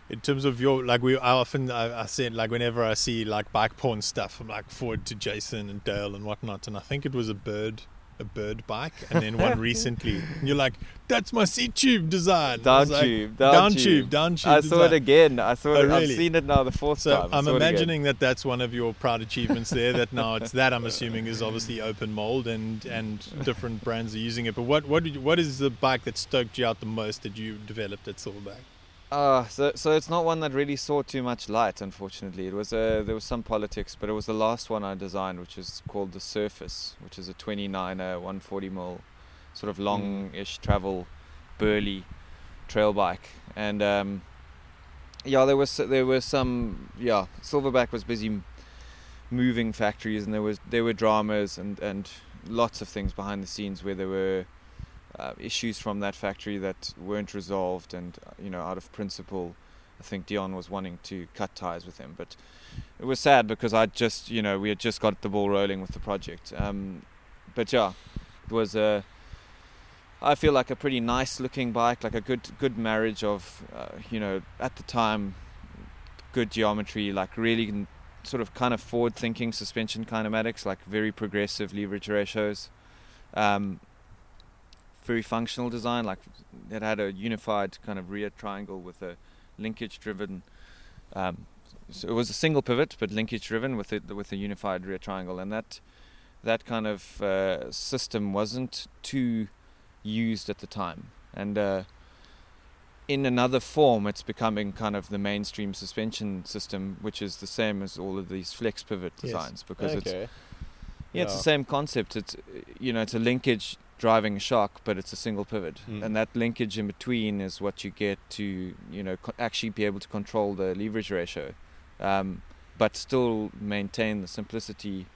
in terms of your like, we I often I, I said like whenever I see like bike porn stuff, I'm like forward to Jason and Dayle and whatnot, and I think it was a bird. A bird bike, and then one recently. And you're like, "That's my seat tube design." Down was like, tube, down, down tube. tube, down tube. I saw it again. I saw Oh, it. really? I've seen it now the fourth So time. I I'm saw it again. imagining that that's one of your proud achievements there. That now it's that I'm uh, assuming is obviously open mold and and different brands are using it. But what what did you, what is the bike that stoked you out the most that you developed at Silverback? Uh, so so it's not one that really saw too much light. Unfortunately, it was a there was some politics, but it was the last one I designed, which is called the Surface, which is a 29er 140 mil, sort of long-ish travel, burly trail bike, and um, yeah, there was there were some yeah. Silverback was busy moving factories, and there was there were dramas and and lots of things behind the scenes where there were uh, issues from that factory that weren't resolved, and uh, you know, out of principle, I think Dion was wanting to cut ties with him. But it was sad because I just, you know, we had just got the ball rolling with the project. Um, but yeah, it was a. I feel like a pretty nice looking bike, like a good good marriage of, uh, you know, at the time, good geometry, like really sort of kind of forward thinking suspension kinematics, like very progressive leverage ratios. Um, very functional design. Like it had a unified kind of rear triangle with a linkage driven. Um, so it was a single pivot, but linkage driven with it with a unified rear triangle, and that that kind of uh, system wasn't too used at the time. And uh, in another form, it's becoming kind of the mainstream suspension system, which is the same as all of these flex pivot Yes. designs because it's okay. yeah, it's the same concept. It's you know, it's a linkage driving a shock, but it's a single pivot, Mm. and that linkage in between is what you get to you know co- actually be able to control the leverage ratio, um, but still maintain the simplicity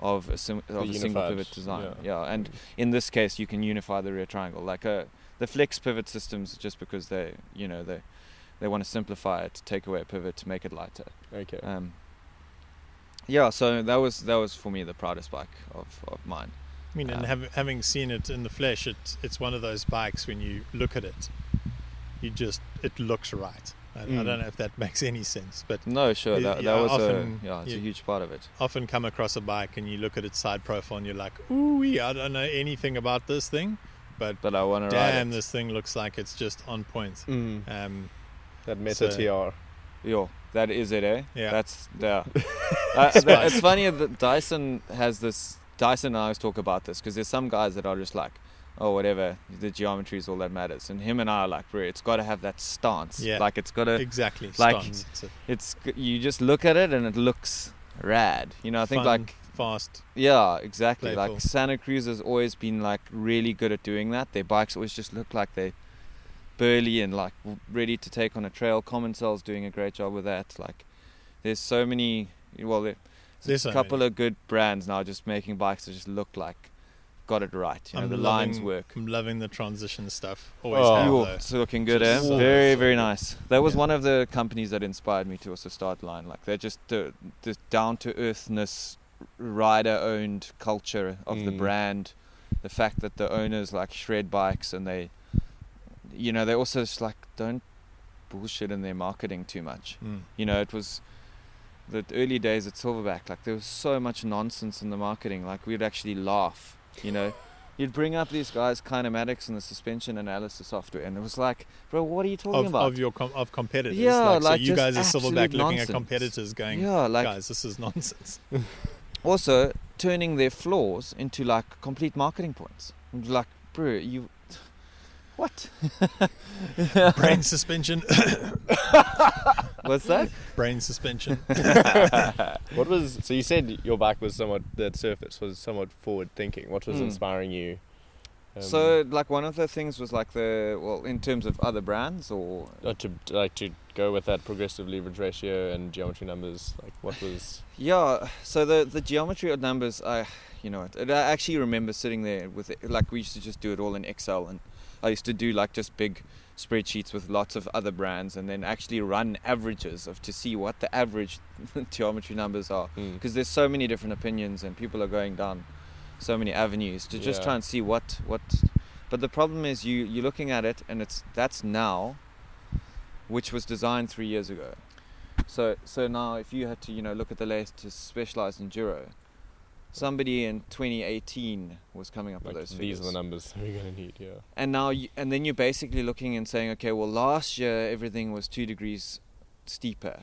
of a, sim- of a single pivot design. yeah. Yeah. and in this case, you can unify the rear triangle. Like a the flex pivot systems, just because they you know they they want to simplify it, take away a pivot to make it lighter. Okay. Um, yeah, so that was that was for me the proudest bike of, of mine. I mean, and Um, have, having seen it in the flesh, it it's one of those bikes when you look at it, you just it looks right. I, I Mm. don't know if that makes any sense, but No, sure, that, that was often- a yeah, it's yeah. a huge part of it. often come across a bike and you look at its side profile and you're like, ooh, I don't know anything about this thing, but But I want to ride damn, it. this thing looks like it's just on point. Mm, Um, that Meta so- TR. Yo, that is it, eh? Yeah. That's yeah. uh, it's funny that Dyson has this. Dyson and I always talk about this because there's some guys that are just like, oh, whatever. The geometry is all that matters. And him and I are like, bro, it's got to have that stance. Yeah. Like it's got to. exactly. like- stance. It's a It's you just look at it and it looks rad. You know, I think fun, like fast. yeah, exactly. Playful. Like Santa Cruz has always been like really good at doing that. Their bikes always just look like they're burly and like ready to take on a trail. Commencal's doing a great job with that. Like there's so many well there- There's a so couple many. of good brands now just making bikes that just look like got it right. You know, I'm the lines loving- work. I'm loving the transition stuff. Always Oh. have Ooh, it's looking good, eh? So Very, so very nice. That was Yeah. one of the companies that inspired me to also start Lyne. Like they're just the, the down to earthness, rider owned culture of the Mm. brand. The fact that the owners like shred bikes and they, you know, they also just like don't bullshit in their marketing too much. Mm. You know, it was the early days at Silverback. Like there was so much nonsense in the marketing. Like we'd actually laugh. You know, you'd bring up these guys kinematics and the suspension analysis software, and it was like, bro, what are you talking Of, about? of your com- of competitors. Yeah, like, like so you guys are Silverback looking at competitors going, yeah, like guys, this is nonsense. also turning their flaws into like complete marketing points. Like, bro, you. What? Brain suspension. What's that? Brain suspension. What was so? You said your bike was somewhat that surface was somewhat forward thinking. What was Hmm. inspiring you? um, so, like, one of the things was like the well, in terms of other brands or uh, to like to go with that progressive leverage ratio and geometry numbers. Like what was? Yeah, so the the geometry of numbers, I, you know, it, I actually remember sitting there with it, like we used to just do it all in Excel, and I used to do like just big spreadsheets with lots of other brands, and then actually run averages of to see what the average geometry numbers are, Mm. because there's so many different opinions, and people are going down so many avenues to just Yeah. try and see what what. But the problem is you you're looking at it, and it's that's now, which was designed three years ago. So so now if you had to you know look at the latest specialized enduro, somebody in 2018 was coming up Like, with those these figures. are the numbers we're gonna need. Yeah. and now you, and then you're basically looking and saying, okay, well last year everything was two degrees steeper.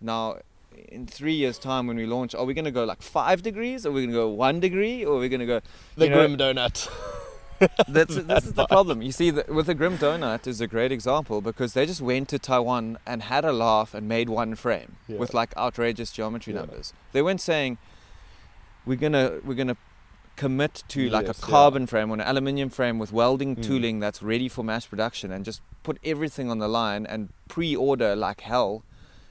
Now in three years time when we launch, are we going to go like five degrees? Are we going to go one degree? Or are we going to go? The you know, grim donut. That's this is the problem. You see, the, with the Grim Donut is a great example because they just went to Taiwan and had a laugh and made one frame Yeah. with like outrageous geometry Yeah. numbers. They weren't saying we're gonna we're gonna commit to like a Yes, yeah. carbon frame or an aluminium frame with welding Mm. tooling that's ready for mass production and just put everything on the line and pre-order like hell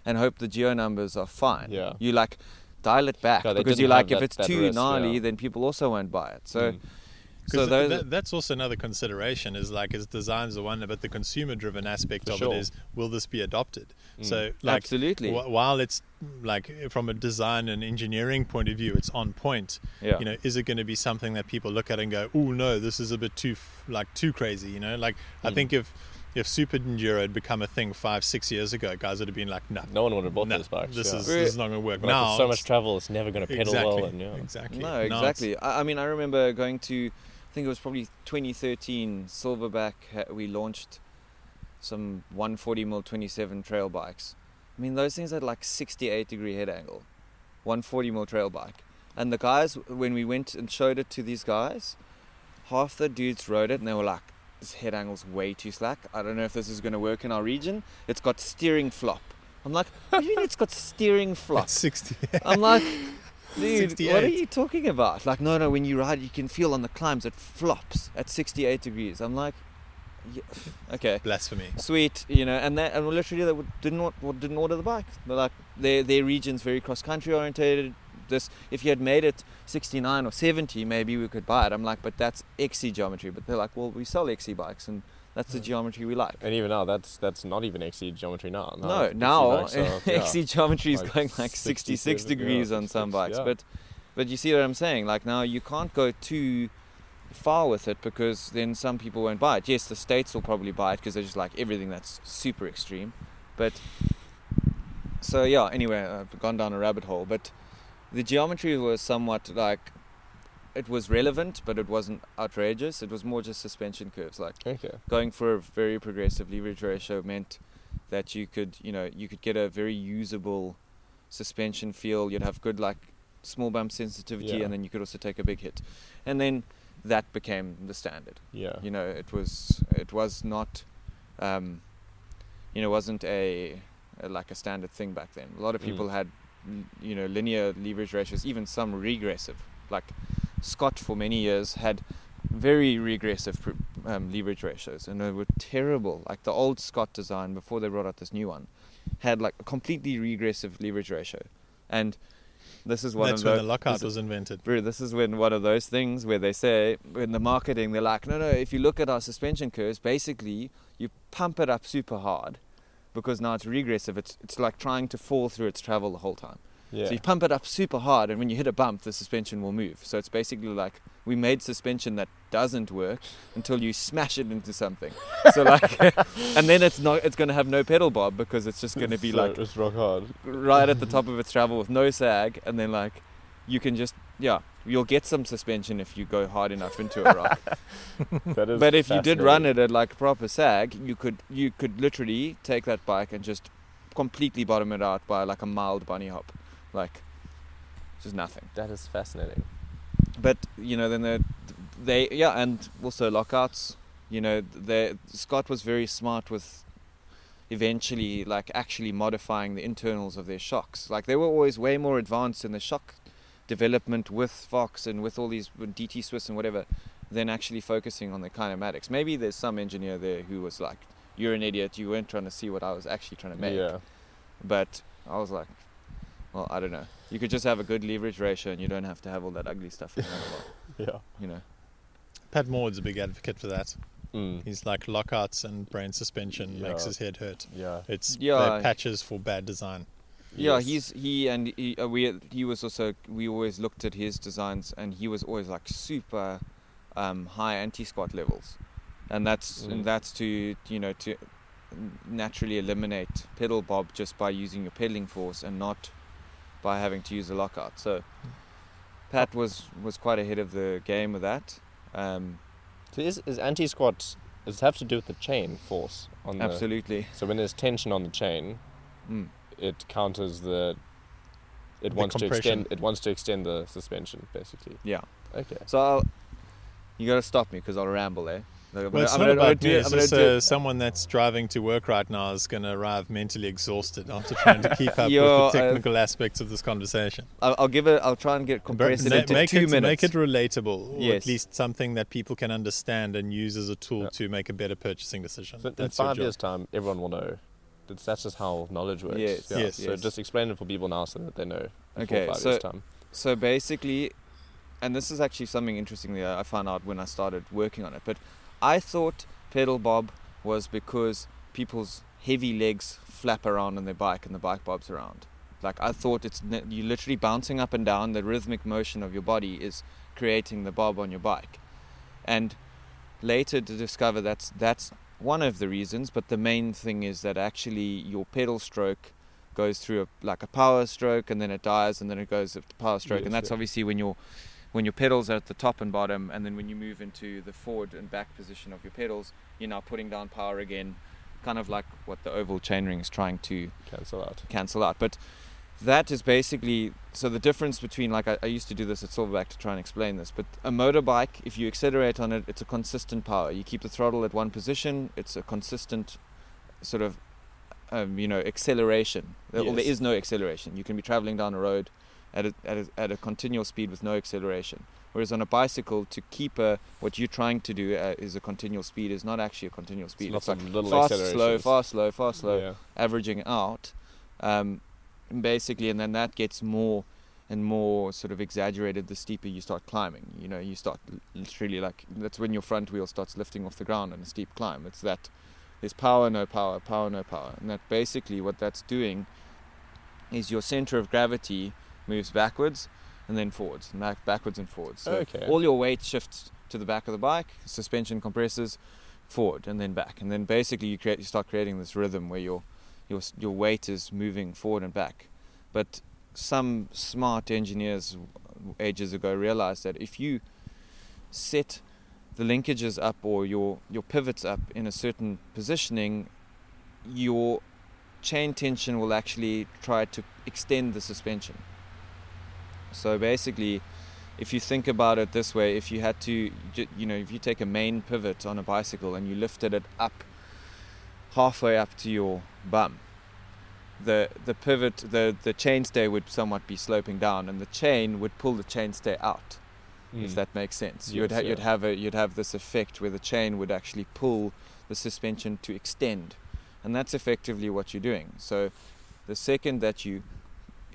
and hope the geo numbers are fine. Yeah. You like dial it back Yeah, because you're like if that- it's that too risk, gnarly yeah. then people also won't buy it. So. Mm. So those, that, that's also another consideration is like is design's the one but the consumer driven aspect of sure. it is will this be adopted Mm. so like absolutely, wh- while it's like from a design and engineering point of view it's on point yeah. you know is it going to be something that people look at and go oh no this is a bit too f- like too crazy you know like i Mm. think if if super enduro had become a thing five six years ago guys would have been like no No one would have bought no, those bikes. this yeah. is this is not going to work Like, now so much travel, it's never going to pedal exactly well. And yeah. exactly No, Now exactly. I, I mean, I remember going to, I think it was probably 2013, Silverback. We launched some 140 mil 27 trail bikes. I mean, those things had like 68 degree head angle, 140 mil trail bike. And the guys, when we went and showed it to these guys, half the dudes rode it and they were like, "This head angle's way too slack. I don't know if this is going to work in our region. It's got steering flop." I'm like, "What do you mean it's got steering flop?" it's 60 I'm like, dude, what are you talking about? Like, no, no, when you ride, you can feel on the climbs it flops at 68 degrees. I'm like, yeah, okay, blasphemy sweet, you know, and that, and literally they didn't want, didn't order the bike. They're like, their their region's very cross country orientated. This, if you had made it 69 or 70, maybe we could buy it. I'm like, but that's XC geometry. But they're like, well, we sell XC bikes, and that's the Hmm. geometry we like. And even now, that's that's not even XC geometry now. No, now are- yeah. XC geometry is Like going like 66 66 degrees yeah, on some bikes, yeah. but but you see what I'm saying? Like now you can't go too far with it because then some people won't buy it. Yes, the states will probably buy it because they just like everything that's super extreme, but so yeah. Anyway, I've gone down a rabbit hole, but the geometry was somewhat like it was relevant, but it wasn't outrageous. It was more just suspension curves, like Okay. going for a very progressive leverage ratio meant that you could you know you could get a very usable suspension feel you'd have good like small bump sensitivity Yeah. and then you could also take a big hit and then that became the standard. Yeah. You know, it was it was not, um, you know, wasn't a, a like a standard thing back then. A lot of Mm. people had, you know, linear leverage ratios, even some regressive. Like Scott for many years had very regressive um, leverage ratios, and they were terrible. Like the old Scott design before they brought out this new one, had like a completely regressive leverage ratio, and this is one That's of when the, the lockout was invented. Bro, this is when one of those things where they say in the marketing they're like, no, no. If you look at our suspension curves, basically you pump it up super hard because now it's regressive. It's it's like trying to fall through its travel the whole time. Yeah. So you pump it up super hard, and when you hit a bump, the suspension will move. So it's basically like we made suspension that doesn't work until you smash it into something. So like, and then it's not. It's going to have no pedal bob because it's just going to be So like it's rock hard. right at the top of its travel with no sag, and then like you can just yeah, you'll get some suspension if you go hard enough into a rock. That is but if you did run it at like proper sag, you could you could literally take that bike and just completely bottom it out by like a mild bunny hop, like just nothing. that is fascinating. But you know then they they yeah, and also lockouts. You know, they Scott was very smart with eventually like actually modifying the internals of their shocks. Like they were always way more advanced in the shock development with Fox and with all these with DT Swiss and whatever than actually focusing on the kinematics. Maybe there's some engineer there who was like, "You're an idiot. You weren't trying to see what I was actually trying to make." Yeah. But I was like, "Well, I don't know. You could just have a good leverage ratio, and you don't have to have all that ugly stuff in. Yeah. You know." Pat Maud's a big advocate for that. Mm. He's like lockouts and brain suspension makes his head hurt. Yeah. It's Yeah. patches for bad design. Yeah, Yes. he's he and he, uh, we he was also we always looked at his designs and he was always like super um, high anti squat levels, and that's Mm. and that's to you know to naturally eliminate pedal bob just by using your pedaling force and not by having to use a lockout. So Pat was was quite ahead of the game with that. Um, So is, is anti squat does it have to do with the chain force on the absolutely. so when there's tension on the chain, Mm. it counters the it The wants to extend it wants to extend the suspension basically. Yeah. Okay. So I'll, you got to stop me because I'll ramble there. Like, I'm Well, gonna- not I'm gonna about me. do It's I'm gonna just do uh, someone that's driving to work right now is going to arrive mentally exhausted after trying to keep up Yo, with the uh, technical aspects of this conversation. I'll, I'll give it. I'll try and get compress it Ma- into make two it, minutes. Make it relatable, or Yes. at least something that people can understand and use as a tool Yeah. to make a better purchasing decision. So in That's your five years' time, everyone will know. That's, that's just how knowledge works. Yes, Yeah. yes, So yes. just explain it for people now so that they know. in four Okay, five so- years' time. So basically, and this is actually something interesting that I found out when I started working on it. But I thought pedal bob was because people's heavy legs flap around on their bike and the bike bobs around. Like I thought it's you literally bouncing up and down. The rhythmic motion of your body is creating the bob on your bike, and later to discover that's that's one of the reasons. But the main thing is that actually your pedal stroke goes through a, like a power stroke and then it dies and then it goes to power stroke Yes, and that's yeah. obviously when your when your pedals are at the top and bottom and then when you move into the forward and back position of your pedals you're now putting down power again kind of like what the oval chainring is trying to Cancel out. cancel out but that is basically so the difference between like I, I used to do this at Silverback to try and explain this but a motorbike if you accelerate on it it's a consistent power you keep the throttle at one position it's a consistent sort of um, you know acceleration There- well, there Yes. is no acceleration you can be traveling down a road at a, at a, at a continual speed with no acceleration whereas on a bicycle to keep a what you're trying to do uh, is a continual speed is not actually a continual speed lots it's like little fast slow fast slow fast slow Yeah. averaging out, um, basically, and then that gets more and more sort of exaggerated the steeper you start climbing. You know, you start literally like that's when your front wheel starts lifting off the ground on a steep climb. It's that there's power, no power, power, no power, and that basically what that's doing is your center of gravity moves backwards and then forwards, and back, backwards and forwards. So Okay. all your weight shifts to the back of the bike, suspension compresses forward and then back, and then basically you create you start creating this rhythm where your your your weight is moving forward and back. But some smart engineers ages ago realized that if you set the linkages up or your your pivots up in a certain positioning, your chain tension will actually try to extend the suspension. So basically, if you think about it this way, if you had to, you know, if you take a main pivot on a bicycle and you lifted it up halfway up to your bum, the the pivot, the the chainstay would somewhat be sloping down, and the chain would pull the chainstay out. If Mm. that makes sense, you'd ha- yeah. you'd have a you'd have this effect where the chain would actually pull the suspension to extend, and that's effectively what you're doing. So, the second that you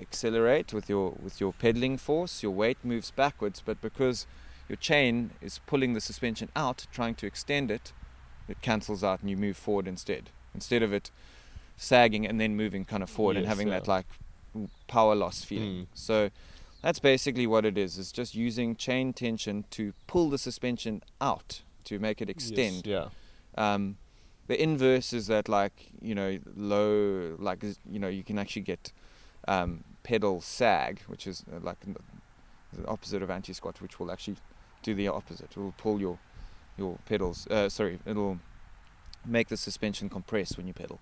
accelerate with your with your pedaling force, your weight moves backwards, but because your chain is pulling the suspension out, trying to extend it, it cancels out and you move forward instead. Instead of it sagging and then moving kind of forward and having yeah. that like power loss feeling. Mm. So that's basically what it is. It's just using chain tension to pull the suspension out to make it extend. Yes, yeah. Um, the inverse is that like you know low like you know you can actually get um, pedal sag, which is uh, like the opposite of anti squat, which will actually do the opposite. It will pull your your pedals. Uh, sorry, it'll make the suspension compress when you pedal.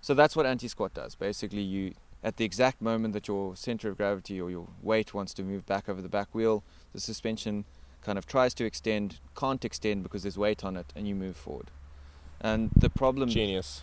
So that's what anti squat does. Basically, you at the exact moment that your center of gravity or your weight wants to move back over the back wheel, the suspension kind of tries to extend, can't extend because there's weight on it, and you move forward. And the problem Genius.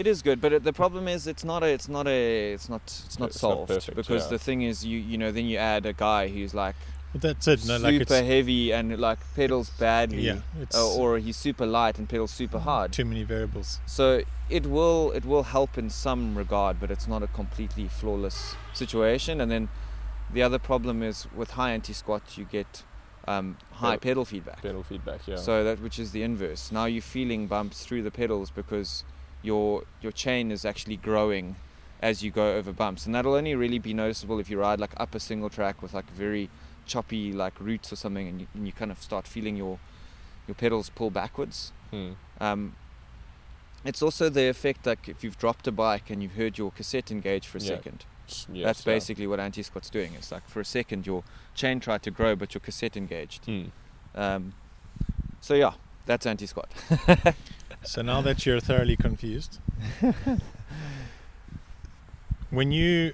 It is good, but it, the problem is it's not a, it's not a, it's not, it's not It's not solved perfect, because yeah. the thing is, you, you know, then you add a guy who's like But that's it. No, super like it's heavy and like pedals badly, yeah, it's uh, or he's super light and pedals super hard. too many variables. So it will, it will help in some regard, but it's not a completely flawless situation. And then the other problem is with high anti squat, you get um, high Pedal- pedal feedback. Pedal feedback, yeah. So that which is the inverse. Now you're feeling bumps through the pedals because your your chain is actually growing as you go over bumps, and that'll only really be noticeable if you ride like up a single track with like very choppy like roots or something, and you, and you kind of start feeling your your pedals pull backwards. Hmm. Um, it's also the effect like if you've dropped a bike and you've heard your cassette engage for a Yeah. second. Yes, That's yeah. basically what anti squat's doing. It's like for a second your chain tried to grow, but your cassette engaged. Hmm. Um, so yeah, that's anti squat. So now that you're thoroughly confused, when you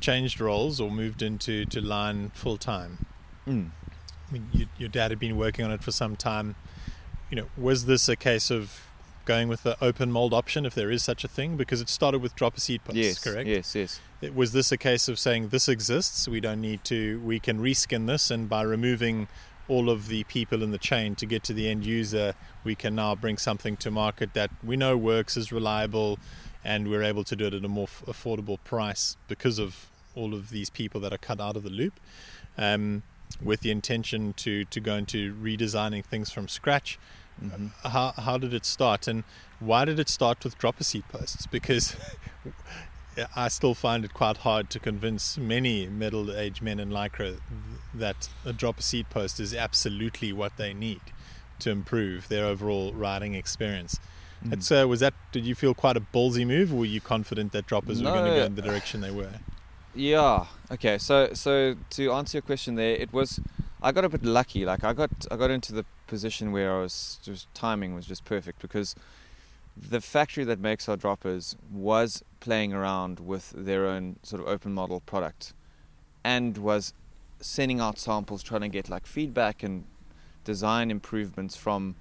changed roles or moved into to Lyne full time, Mm. I mean, you, your dad had been working on it for some time. You know, was this a case of going with the open mold option, if there is such a thing? Because it started with drop a seat post, Yes, correct? yes, yes. It- Was this a case of saying this exists? We don't need to. We can reskin this, and by removing all of the people in the chain to get to the end user, we can now bring something to market that we know works, is reliable, and we're able to do it at a more f- affordable price because of all of these people that are cut out of the loop. Um, with the intention to to go into redesigning things from scratch. Mhm. How how did it start, and why did it start with drop a seat posts? Because I still find it quite hard to convince many middle-aged men in lycra that a drop a seat post is absolutely what they need to improve their overall riding experience. Mm. It's, uh, was that? Did you feel quite a ballsy move, or were you confident that droppers were going to go in the direction they were? Yeah. Okay. So so to answer your question there, it was I got a bit lucky. Like I got I got into the position where I was just timing was just perfect because the factory that makes our droppers was playing around with their own sort of open model product and was sending out samples trying to get like feedback and design improvements from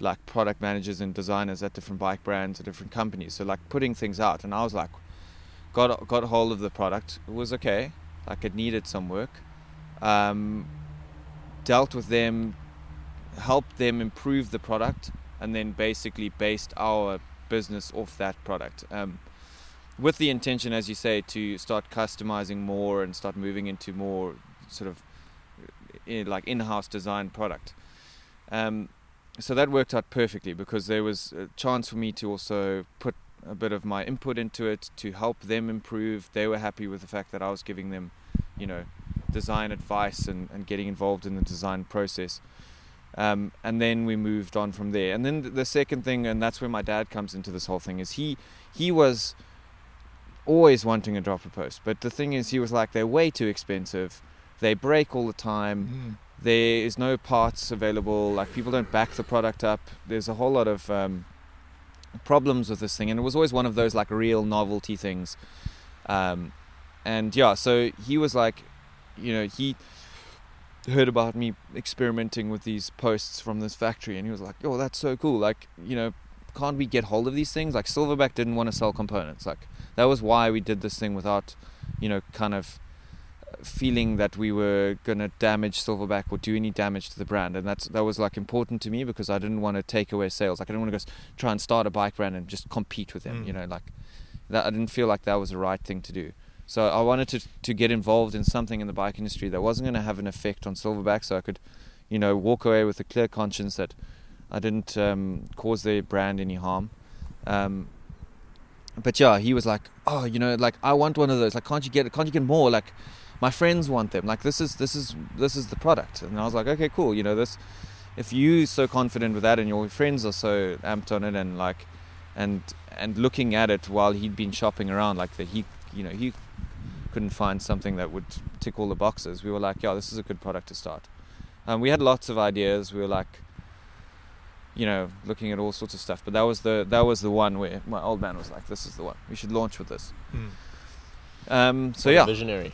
like product managers and designers at different bike brands or different companies so like putting things out and I was like got got hold of the product. It was okay. Like it needed some work. Um, dealt with them, helped them improve the product, and then basically based our business off that product. Um, with the intention, as you say, to start customizing more and start moving into more sort of eh, like in-house design product. Um, so that worked out perfectly because there was a chance for me to also put a bit of my input into it to help them improve. They were happy with the fact that I was giving them, you know, design advice and, and getting involved in the design process. Um, and then we moved on from there. And then the second thing, and that's where my dad comes into this whole thing, is he he was always wanting a dropper post. But the thing is, he was like, they're way too expensive. They break all the time there is no parts available like people don't back the product up there's a whole lot of um, problems with this thing and it was always one of those like real novelty things um, and yeah so he was like you know he heard about me experimenting with these posts from this factory, and he was like, "Oh, that's so cool! Like, you know, can't we get hold of these things? Like, Silverback didn't want to sell components. Like, that was why we did this thing without, you know, kind of feeling that we were gonna damage Silverback or do any damage to the brand, and that's that was like important to me because I didn't want to take away sales. Like, I didn't want to go try and start a bike brand and just compete with them. Mm. You know, like that. I didn't feel like that was the right thing to do. So I wanted to to get involved in something in the bike industry that wasn't going to have an effect on Silverback, so I could, you know, walk away with a clear conscience that I didn't um, cause their brand any harm. Um, but yeah, he was like, "Oh, you know, like I want one of those. Like, can't you get? Can't you get more? Like, my friends want them. Like, this is this is this is the product." And I was like, "Okay, cool. You know, this. If you so confident with that, and your friends are so amped on it, and like, and and looking at it while he'd been shopping around, like that, he, you know, he couldn't find something that would tick all the boxes. We were like, "Yeah, this is a good product to start." Um, we had lots of ideas. We were like, you know, looking at all sorts of stuff. But that was the that was the one where my old man was like, "This is the one. We should launch with this." Mm. Um, so What yeah, visionary.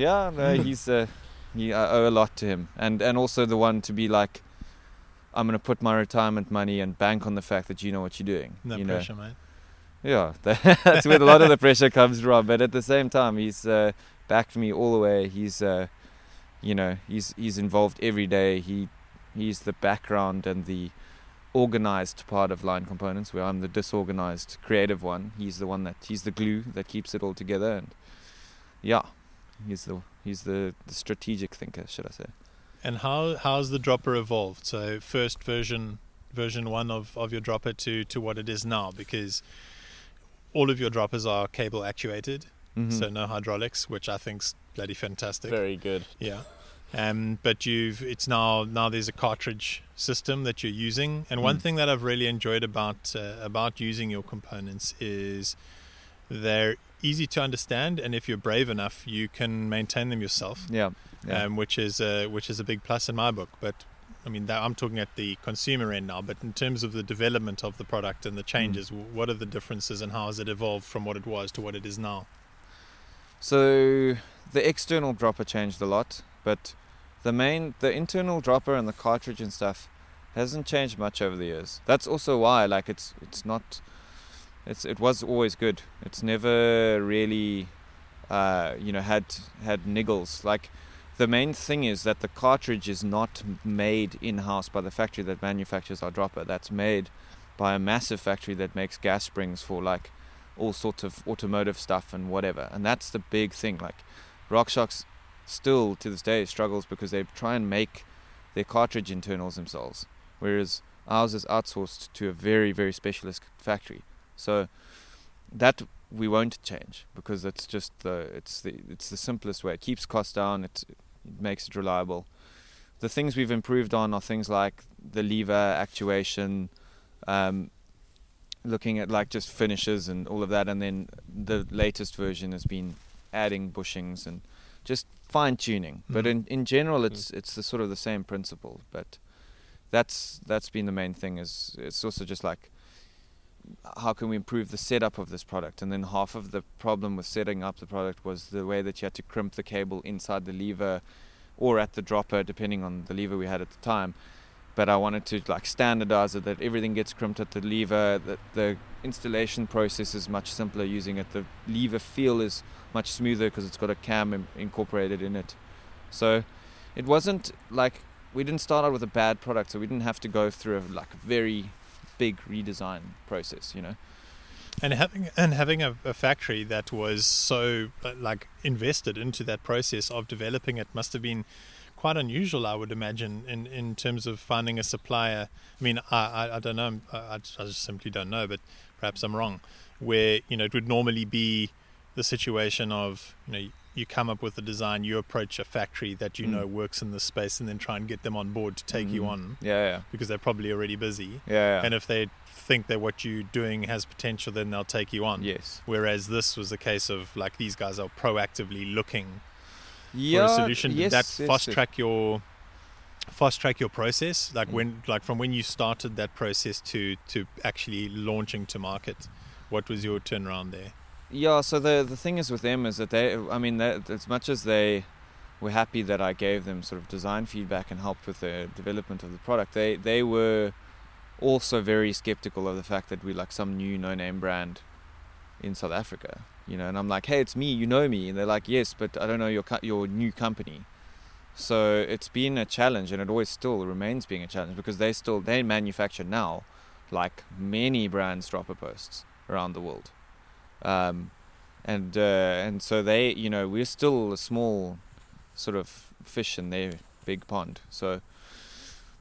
Yeah, no, he's uh, he, I owe a lot to him, and and also the one to be like, I'm gonna put my retirement money and bank on the fact that you know what you're doing. No you know? pressure, mate. Yeah, that's where a lot of the pressure comes from. But at the same time, he's uh, backed me all the way. He's, uh, you know, he's he's involved every day. He he's the background and the organized part of Lyne components, where I'm the disorganized creative one. He's the one that he's the glue that keeps it all together. And yeah, he's the he's the, the strategic thinker, should I say? And how how's the dropper evolved? So first version version one of, of your dropper to, to what it is now because all of your droppers are cable actuated, Mhm. so no hydraulics, which I think's bloody fantastic. Very good. Yeah. Um, but you've it's now now there's a cartridge system that you're using, and one Mm. thing that I've really enjoyed about uh, about using your components is they're easy to understand, and if you're brave enough, you can maintain them yourself, yeah, yeah. um, which is uh, which is a big plus in my book. But I mean, that, I'm talking at the consumer end now. But in terms of the development of the product and the changes, w what are the differences, and how has it evolved from what it was to what it is now? So the external dropper changed a lot, but the main, the internal dropper and the cartridge and stuff hasn't changed much over the years. That's also why, like, it's it's not, it's it was always good. It's never really, uh, you know, had had niggles. Like, the main thing is that the cartridge is not made in house by the factory that manufactures our dropper. That's made by a massive factory that makes gas springs for like all sorts of automotive stuff and whatever. And that's the big thing. Like RockShox still to this day struggles because they try and make their cartridge internals themselves, whereas ours is outsourced to a very very specialist factory. So that we won't change because it's just the it's the it's the simplest way. It keeps costs down. It, it makes it reliable. The things we've improved on are things like the lever actuation, um, looking at like just finishes and all of that, and then the latest version has been adding bushings and just fine tuning. But Mhm. in in general, it's it's the sort of the same principle. But that's that's been the main thing. Is it's also just like how can we improve the setup of this product? And then half of the problem with setting up the product was the way that you had to crimp the cable inside the lever or at the dropper, depending on the lever we had at the time. But I wanted to like standardize it that everything gets crimped at the lever, that the installation process is much simpler using it. The lever feel is much smoother because it's got a cam in- incorporated in it. So it wasn't like we didn't start out with a bad product, so we didn't have to go through a like very big redesign process, you know. And having and having a, a factory that was so uh, like invested into that process of developing it must have been quite unusual, I would imagine, in, in terms of finding a supplier. I mean, I, I, I don't know, I, I just- I just simply don't know, but perhaps I'm wrong. Where you know it would normally be the situation of you know you come up with a design, you approach a factory that you Mm. know works in this space, and then try and get them on board to take you Mhm. on Yeah, yeah, because they're probably already busy. yeah. yeah. And if they think that what you're doing has potential, then they'll take you on. yes. Whereas this was a case of like these guys are proactively looking Yeah. for a solution. Did yes, that fast yes. track your fast track your process? Like Mm. when like from when you started that process to to actually launching to market, what was your turnaround there? Yeah, so the the thing is with them is that they, I mean, that as much as they were happy that I gave them sort of design feedback and helped with the development of the product. They they were also very skeptical of the fact that we're like some new no-name brand in South Africa, you know. And I'm like, hey, it's me, you know me, and they're like, yes, but I don't know your your new company. So it's been a challenge, and it always still remains being a challenge because they still they manufacture now, like many brands dropper posts around the world, um, and uh, and so they you know we're still a small sort of fish in their big pond. So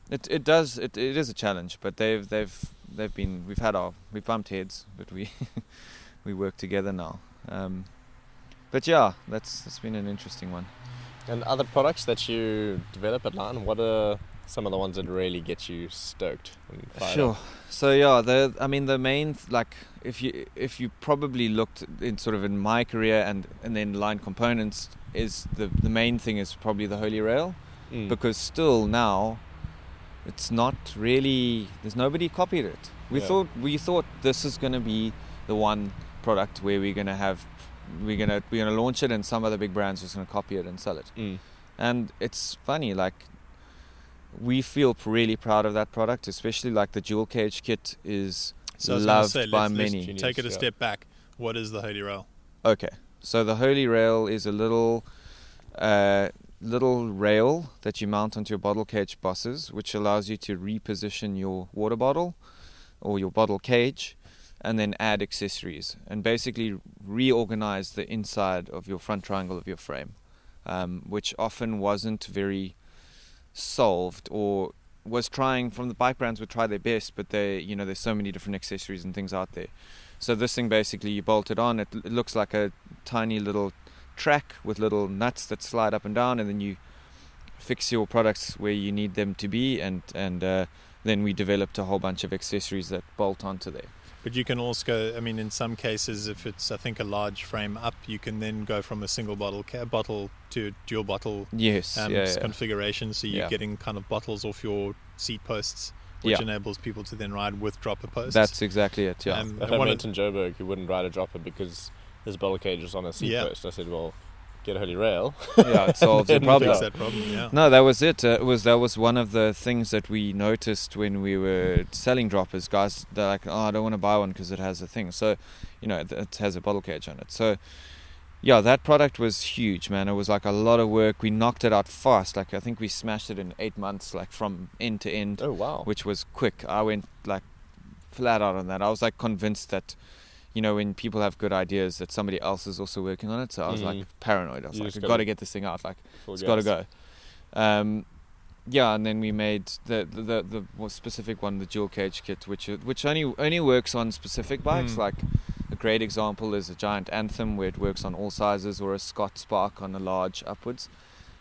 it it does it, it is a challenge, but they've they've they've been we've had our we've bumped heads, but we we work together now. Um, but yeah, that's that's been an interesting one. And other products that you develop at Lyne, what are some of the ones that really get you stoked? Sure. up? So yeah, the I mean the main like if you if you probably looked in sort of in my career and and then Lyne components is the the main thing is probably the Holy Rail Mm. because still now it's not really there's nobody copied it. We Yeah. thought we thought this is going to be the one product where we're going to have we're going to we're going to launch it and some other big brands are just going to copy it and sell it. Mm. And it's funny, like we feel really proud of that product, especially like the dual cage kit is So I was loved say, by let's- let's many. Genius, Take it a yeah. step back. What is the Holy Rail? Okay, so the Holy Rail is a little, uh, little rail that you mount onto your bottle cage bosses, which allows you to reposition your water bottle or your bottle cage, and then add accessories and basically reorganize the inside of your front triangle of your frame, um, which often wasn't very solved or was trying from the bike brands would try their best, but they you know there's so many different accessories and things out there. So this thing basically you bolt it on. It, it looks like a tiny little track with little nuts that slide up and down, and then you fix your products where you need them to be, and and uh, then we developed a whole bunch of accessories that bolt onto there. But you can also, I mean, in some cases, if it's I think a large frame up, you can then go from a single bottle ca- bottle to dual bottle Yes, um, yeah, yeah. configuration. So you're Yeah. getting kind of bottles off your seat posts, which Yeah. enables people to then ride with dropper posts. That's exactly it. Yeah. Um, I and had a one mate in Joburg who wouldn't ride a dropper because his bottle cage was on a seat Yeah. post. I said, well, get a holy rail. yeah, it solves the problem. fix that problem. Yeah. No, that was it. Uh, it was that was one of the things that we noticed when we were selling droppers. Guys, they're like, "Oh, I don't want to buy one because it has a thing." So, you know, it, it has a bottle cage on it. So, yeah, that product was huge, man. It was like a lot of work. We knocked it out fast. Like I think we smashed it in eight months, like from end to end, Oh, wow. which was quick. I went like flat out on that. I was like convinced that. You know, when people have good ideas, that somebody else is also working on it. So I was Mhm. like paranoid. I was You like, I've gotta- get this thing out. Like, it's got to go. Um, yeah, and then we made the the, the the specific one, the dual cage kit, which which only only works on specific bikes. Mm. Like a great example is a giant Anthem, where it works on all sizes, or a Scott Spark on a large upwards.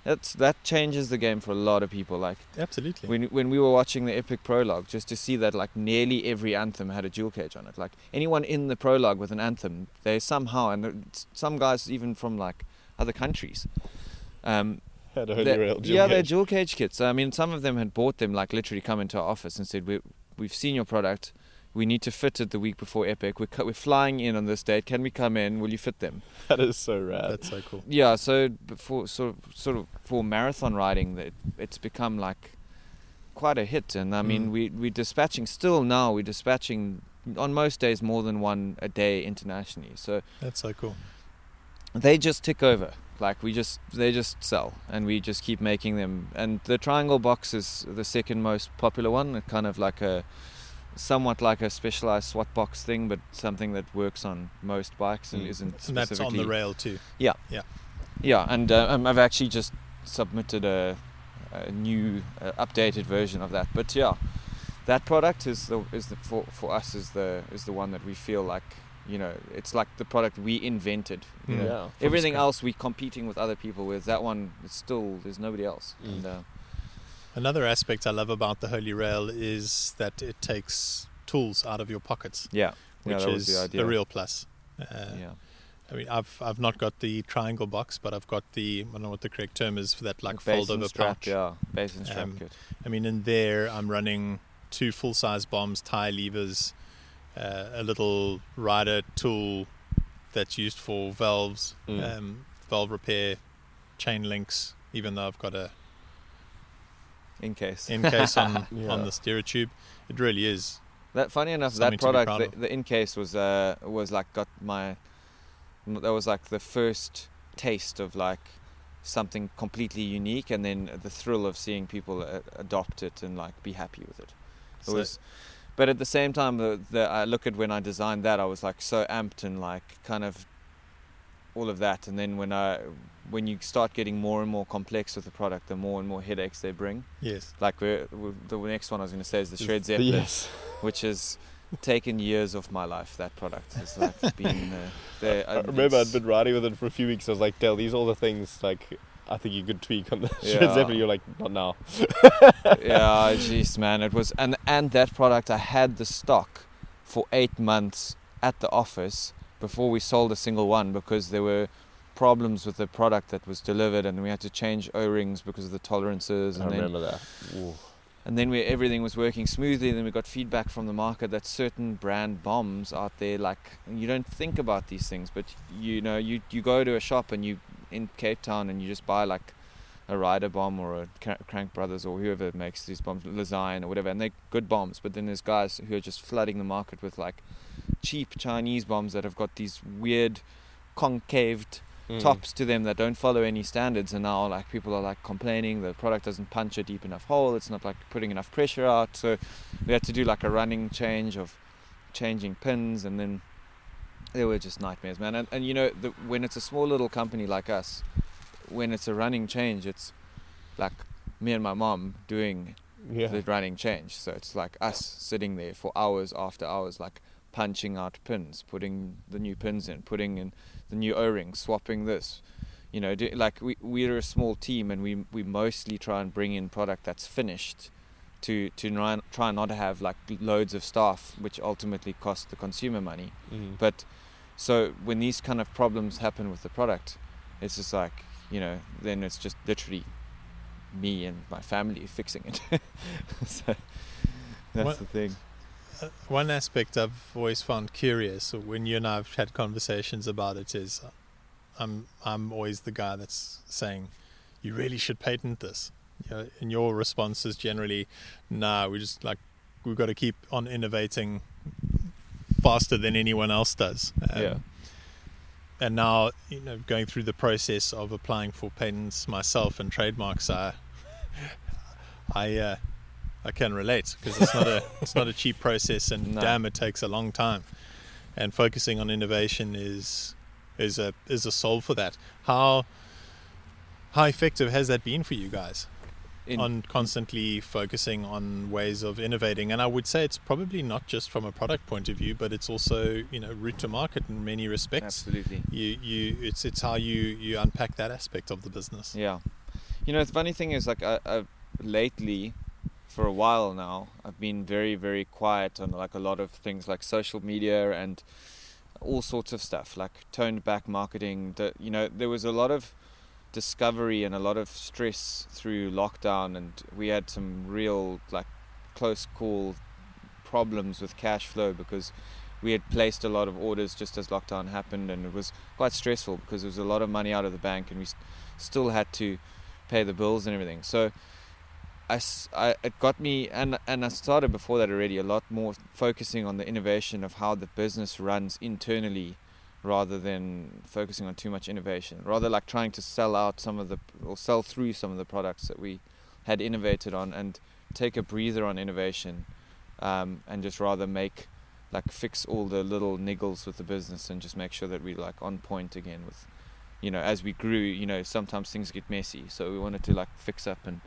That's that changes the game for a lot of people. Like Absolutely. when when we were watching the Epic Prologue, just to see that like nearly every Anthem had a dual cage on it. Like anyone in the Prologue with an Anthem, they somehow and some guys even from like other countries. Um, Had a holy they're- rail. dual yeah, they're cage. dual cage kits. I mean, some of them had bought them, like literally come into our office and said, we, "We've seen your product. We need to fit it the week before Epic. We're, co- we're flying in on this date. Can we come in? Will you fit them?" That is so rad. That's so cool. Yeah. So for sort of sort of for marathon riding, that it's become like quite a hit. And I mean, Mm. we we're dispatching still now. We're dispatching on most days more than one a day internationally. So That's so cool. they just tick over like we just they just sell and we just keep making them and the triangle box is the second most popular one kind of like a somewhat like a specialized swat box thing but something that works on most bikes and Mm. isn't And that's on the rail too. yeah Yeah. Yeah, and uh, um, i've actually just submitted a, a new uh, updated version of that but yeah that product is the is the for, for us is the is the one that we feel like you know it's like the product we invented you Mm. know yeah. Everything scratch. else we're competing with other people with that one it's still there's nobody else Mm. and uh, Another aspect I love about the Holy Rail is that it takes tools out of your pockets, yeah which yeah, is the real plus. Uh, yeah I mean, I've I've not got the triangle box, but I've got the I don't know what the correct term is for that like fold over strap pouch. yeah basin strap Um, kit I mean, in there, I'm running two full size bombs, tie levers, uh, a little Ryder tool that's used for valves, Mm. um, valve repair, chain links, even though I've got a in case. in case on Yeah. on the steerer tube. It really is. That funny enough, that product, the, the in case was uh was like got my that was like the first taste of like something completely unique, and then the thrill of seeing people uh, adopt it and like be happy with it. It So- was, but at the same time, the, the I look at when I designed that, I was like so amped and like kind of all of that, and then when I when you start getting more and more complex with the product, the more and more headaches they bring. yes. Like we're, we the next one I was going to say is the Shred Zeppelin Yes. which has taken years of my life. That product has like been. Uh, the, I uh, remember I'd been riding with it for a few weeks. I was like, Dayle, these are all the things like I think you could tweak on the Yeah. Shred Zeppelin. You're like, not now. yeah, jeez, man, it was, and and that product I had the stock for eight months at the office before we sold a single one because there were problems with the product that was delivered and we had to change O-rings because of the tolerances I and then remember that. Ooh. and then we, everything was working smoothly. Then we got feedback from the market that certain brand bombs out there, like you don't think about these things, but you know, you you go to a shop and you in Cape Town and you just buy like a Ryder bomb or a Crank Brothers or whoever makes these bombs, Lezyne or whatever, and they're good bombs. But then there's guys who are just flooding the market with like cheap Chinese bombs that have got these weird concaved Mm. tops to them that don't follow any standards and now like people are like complaining the product doesn't punch a deep enough hole it's not like putting enough pressure out so we had to do like a running change of changing pins and then they were just nightmares man and, and you know the, when it's a small little company like us when it's a running change it's like me and my mom doing Yeah. the running change. So it's like us sitting there for hours after hours, like punching out pins, putting the new pins in, putting in the new O-ring, swapping this. You know, do, like we we're a small team, and we we mostly try and bring in product that's finished, to to try not to have like loads of staff, which ultimately cost the consumer money. Mm. But so when these kind of problems happen with the product, it's just like you know, then it's just literally me and my family fixing it. so that's What- the thing. Uh, one aspect I've always found curious when you and I've had conversations about it is uh, I'm I'm always the guy that's saying you really should patent this. You know, and your response is generally, nah, we just like we've got to keep on innovating faster than anyone else does. Um, yeah. and now you know going through the process of applying for patents myself and trademarks i i uh, i can relate because it's not a it's not a cheap process and No. damn it takes a long time and focusing on innovation is is a is a solve for that how how effective has that been for you guys In, on constantly focusing on ways of innovating and i would say it's probably not just from a product point of view but it's also you know route to market in many respects absolutely. you you it's it's how you you unpack that aspect of the business Yeah. You know, the funny thing is, like, I, I've lately, for a while now, I've been very, very quiet on like a lot of things like social media and all sorts of stuff, like toned back marketing. That you know, there was a lot of discovery and a lot of stress through lockdown, and we had some real like close call problems with cash flow because we had placed a lot of orders just as lockdown happened, and it was quite stressful because there was a lot of money out of the bank, and we st- still had to pay the bills and everything. So I, I- it got me, and and I started before that already a lot more focusing on the innovation of how the business runs internally, rather than focusing on too much innovation. Rather like trying to sell out some of the or sell through some of the products that we had innovated on, and take a breather on innovation, um, and just rather make like fix all the little niggles with the business and just make sure that we like on point again with you know as we grew you know sometimes things get messy. So we wanted to like fix up and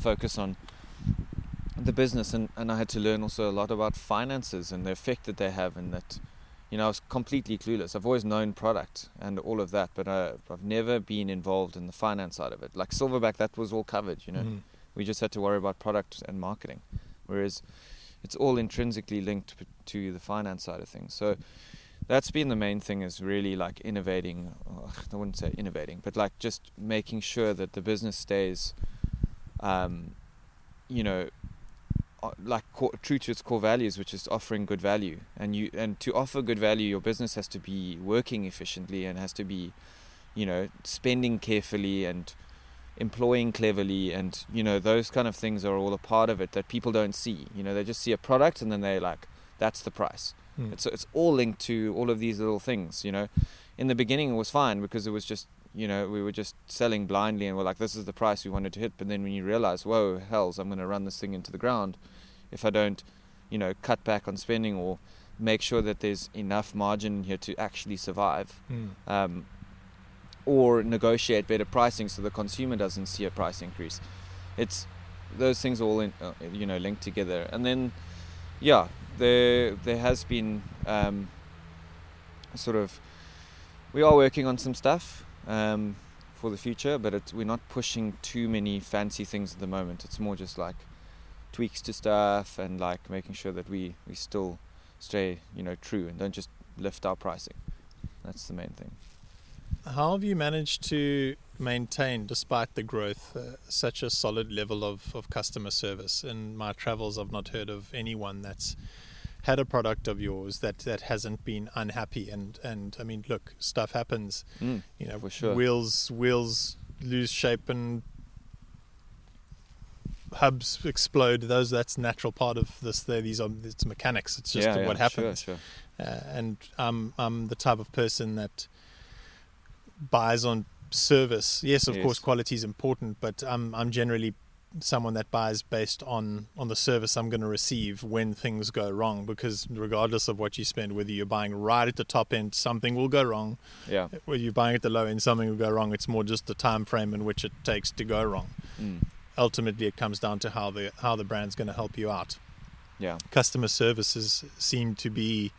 focus on the business. And, and I had to learn also a lot about finances and the effect that they have and that you know I was completely clueless. I've always known product and all of that but I, I've never been involved in the finance side of it. Like Silverback that was all covered you know. Mhm. we just had to worry about product and marketing whereas it's all intrinsically linked to the finance side of things. So that's been the main thing is really like innovating i wouldn't say innovating but like just making sure that the business stays um, you know uh, like true to its core values which is offering good value. And you and to offer good value your business has to be working efficiently and has to be you know spending carefully and employing cleverly and you know those kind of things are all a part of it that people don't see. You know they just see a product and then they like that's the price Mm. it's it's all linked to all of these little things you know in the beginning it was fine because it was just you know we were just selling blindly and we're like this is the price we wanted to hit but then when you realize whoa hells i'm going to run this thing into the ground if i don't you know cut back on spending or make sure that there's enough margin here to actually survive Mm. um, or negotiate better pricing so the consumer doesn't see a price increase. It's those things all in, uh, you know linked together, and then yeah, there there has been um, sort of we are working on some stuff um, for the future, but we're not pushing too many fancy things at the moment. It's more just like tweaks to stuff and like making sure that we we still stay you know true and don't just lift our pricing. That's the main thing. How have you managed to maintain, despite the growth, uh, such a solid level of, of customer service? In my travels, I've not heard of anyone that's had a product of yours that, that hasn't been unhappy. And, and I mean, look, stuff happens. Mm, You know, for sure. wheels wheels lose shape and hubs explode. Those that's natural part of this. There, these are it's mechanics. It's just yeah, what yeah, happens. Sure, sure. uh, and I'm I'm the type of person that buys on service. Yes, of Yes. course, quality is important, but I'm I'm generally someone that buys based on on the service I'm going to receive when things go wrong. Because regardless of what you spend, whether you're buying right at the top end, something will go wrong. Yeah. Whether you're buying at the low end, something will go wrong. It's more just the time frame in which it takes to go wrong. Mm. Ultimately, it comes down to how the how the brand's going to help you out Yeah. customer services seem to be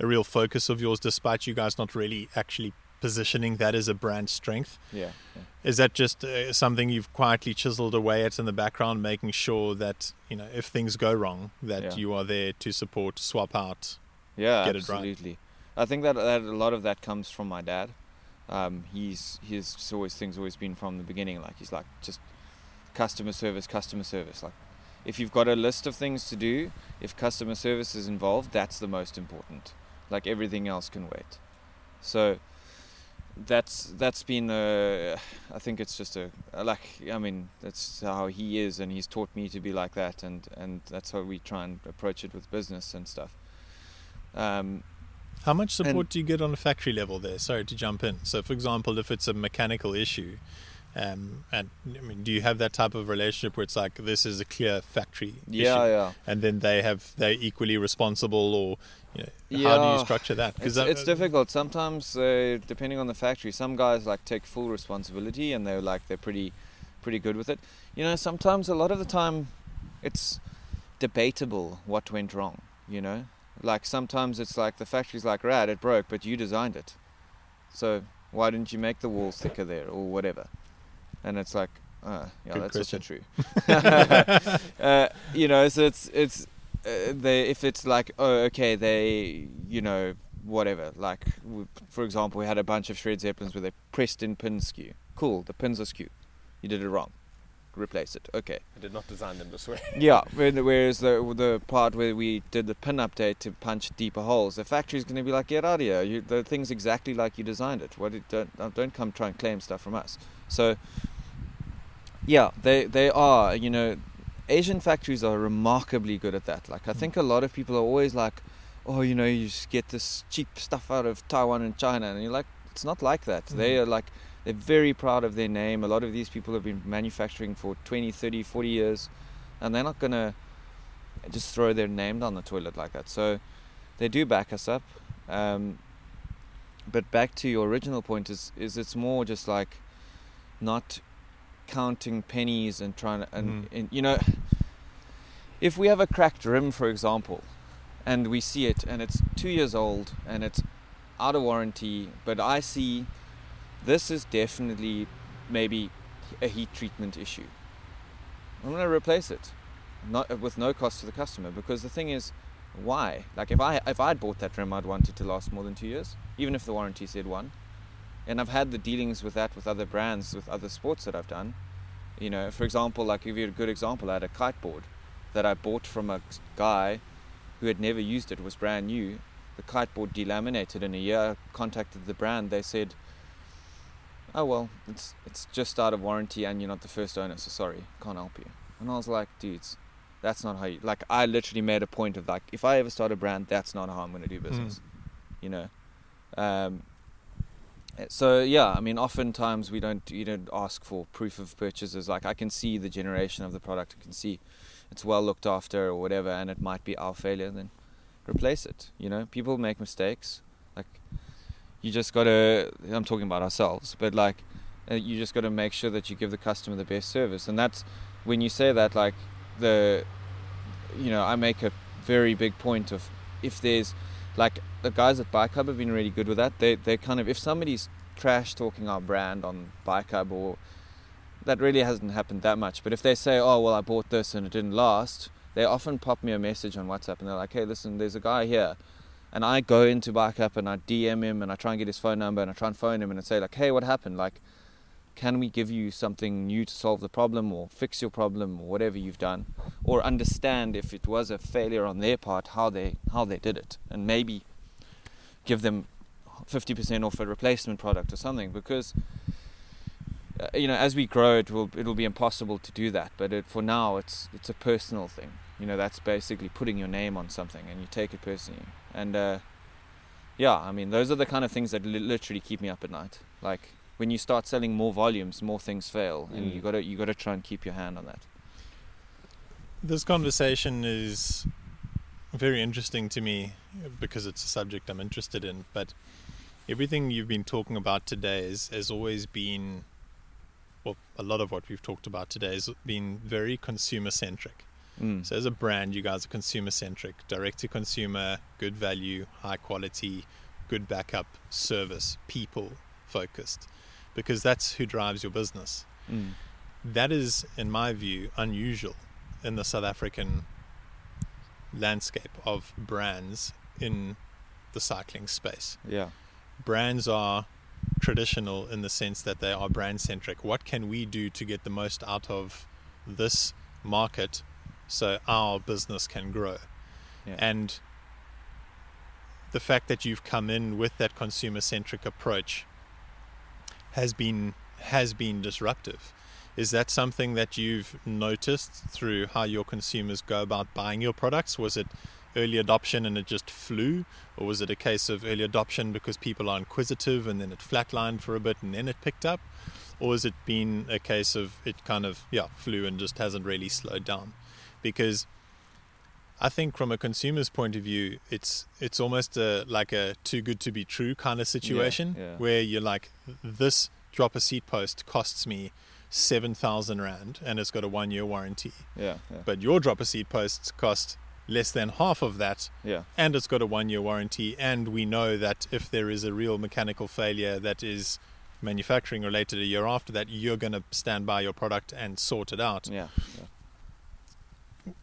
a real focus of yours, despite you guys not really actually positioning that as a brand strength. Yeah. yeah. Is that just uh, something you've quietly chiseled away at in the background, making sure that you know if things go wrong, that Yeah. you are there to support, swap out? Yeah, get it right. absolutely. I think that, that a lot of that comes from my dad. Um, he's his always things always been from the beginning. Like he's like just customer service, customer service. Like if you've got a list of things to do, if customer service is involved, that's the most important. Like everything else can wait. So that's that's been uh, I think it's just a like I mean that's how he is and he's taught me to be like that and and that's how we try and approach it with business and stuff. Um, How much support And- do you get on a factory level there? Sorry to jump in. So, for example, if it's a mechanical issue, um, and I mean, do you have that type of relationship where it's like this is a clear factory yeah, issue, yeah. and then they have they're equally responsible, or you know, how do you structure that? It's, that- it's difficult. Sometimes, uh, depending on the factory, some guys like take full responsibility and they're like they're pretty, pretty good with it. You know, sometimes a lot of the time, it's debatable what went wrong. You know, like sometimes it's like the factory's like, "Rad, it broke, but you designed it, so why didn't you make the walls thicker there or whatever?" And it's like, uh, yeah, Good that's also true. uh, you know, so it's it's uh, they if it's like oh okay they you know whatever like w for example we had a bunch of shred zeppelins where they pressed in pins skew. Cool the pins are skew you did it wrong. Replace it. Okay. I did not design them this way. yeah whereas the the part where we did the pin update to punch deeper holes? The factory's going to be like get out of here. You, the thing's exactly like you designed it. What it, don't uh, don't come try and claim stuff from us. So yeah they they are you know asian factories are remarkably good at that. Like i think a lot of people are always like oh you know you just get this cheap stuff out of taiwan and china and you're like it's not like that. They Mhm. are like they're very proud of their name. A lot of these people have been manufacturing for 20 30 40 years and they're not going to just throw their name down the toilet like that. So they do back us up um, but back to your original point is is it's more just like not counting pennies and trying to and, Mhm. and you know if we have a cracked rim for example and we see it and it's two years old and it's out of warranty but i see this is definitely maybe a heat treatment issue. I'm going to replace it not with no cost to the customer because the thing is why? Like if i if i'd bought that rim i'd want it to last more than two years even if the warranty said one and i've had the dealings with that with other brands with other sports that i've done you know for example like give you a good example i had a kiteboard that i bought from a guy who had never used it it was brand new the kiteboard delaminated in a year I contacted the brand they said oh well, it's it's just out of warranty and you're not the first owner, so sorry, can't help you. And I was like, dudes, that's not how you like. I literally made a point of like, if I ever start a brand, that's not how I'm going to do business. Mm. You know. Um, so yeah, I mean, oftentimes we don't you don't ask for proof of purchases. Like I can see the generation of the product, I can see it's well looked after or whatever, and it might be our failure. Then replace it. You know, people make mistakes. Like you just gotta. I'm talking about ourselves, but like uh, you just gotta make sure that you give the customer the best service, and that's when you say that. Like the, you know, I make a very big point of if there's like the guys at Bike Hub have been really good with that. They they kind of if somebody's trash talking our brand on Bike Hub or that really hasn't happened that much. But if they say, "Oh well, I bought this and it didn't last," they often pop me a message on WhatsApp and they're like, "Hey, listen, there's a guy here." And I go into Bike Hub and I DM him and I try and get his phone number and I try and phone him and I say like, "Hey, what happened? Like, can we give you something new to solve the problem or fix your problem or whatever you've done, or understand if it was a failure on their part how they how they did it, and maybe give them 50% off a replacement product or something because." Uh, you know, as we grow, it will it'll be impossible to do that. But it, for now, it's it's a personal thing. You know, that's basically putting your name on something, and you take it personally. And uh, yeah, I mean, those are the kind of things that li- literally keep me up at night. Like when you start selling more volumes, more things fail, and Mm. you gotta you gotta try and keep your hand on that. This conversation is very interesting to me because it's a subject I'm interested in. But everything you've been talking about today is, has always been, well, a lot of what we've talked about today has been very consumer centric. Mm. So, as a brand, you guys are consumer centric, direct to consumer, good value, high quality, good backup, service, people focused, because that's who drives your business. Mm. That is, in my view, unusual in the South African landscape of brands in the cycling space. Yeah. Brands are traditional in the sense that they are brand centric. What can we do to get the most out of this market so our business can grow? Yeah. And the fact that you've come in with that consumer centric approach has been has been disruptive. Is that something that you've noticed through how your consumers go about buying your products? Was it early adoption and it just flew? Or was it a case of early adoption because people are inquisitive and then it flatlined for a bit and then it picked up? Or has it been a case of it kind of, yeah, flew and just hasn't really slowed down? Because I think from a consumer's point of view, it's it's almost a like a too good to be true kind of situation yeah. where you're like, this drop a seat post costs me seven thousand rand and it's got a one year warranty, Yeah. Yeah. but your drop a seat posts cost less than half of that Yeah. and it's got a one year warranty and we know that if there is a real mechanical failure that is manufacturing related a year after that you're going to stand by your product and sort it out Yeah.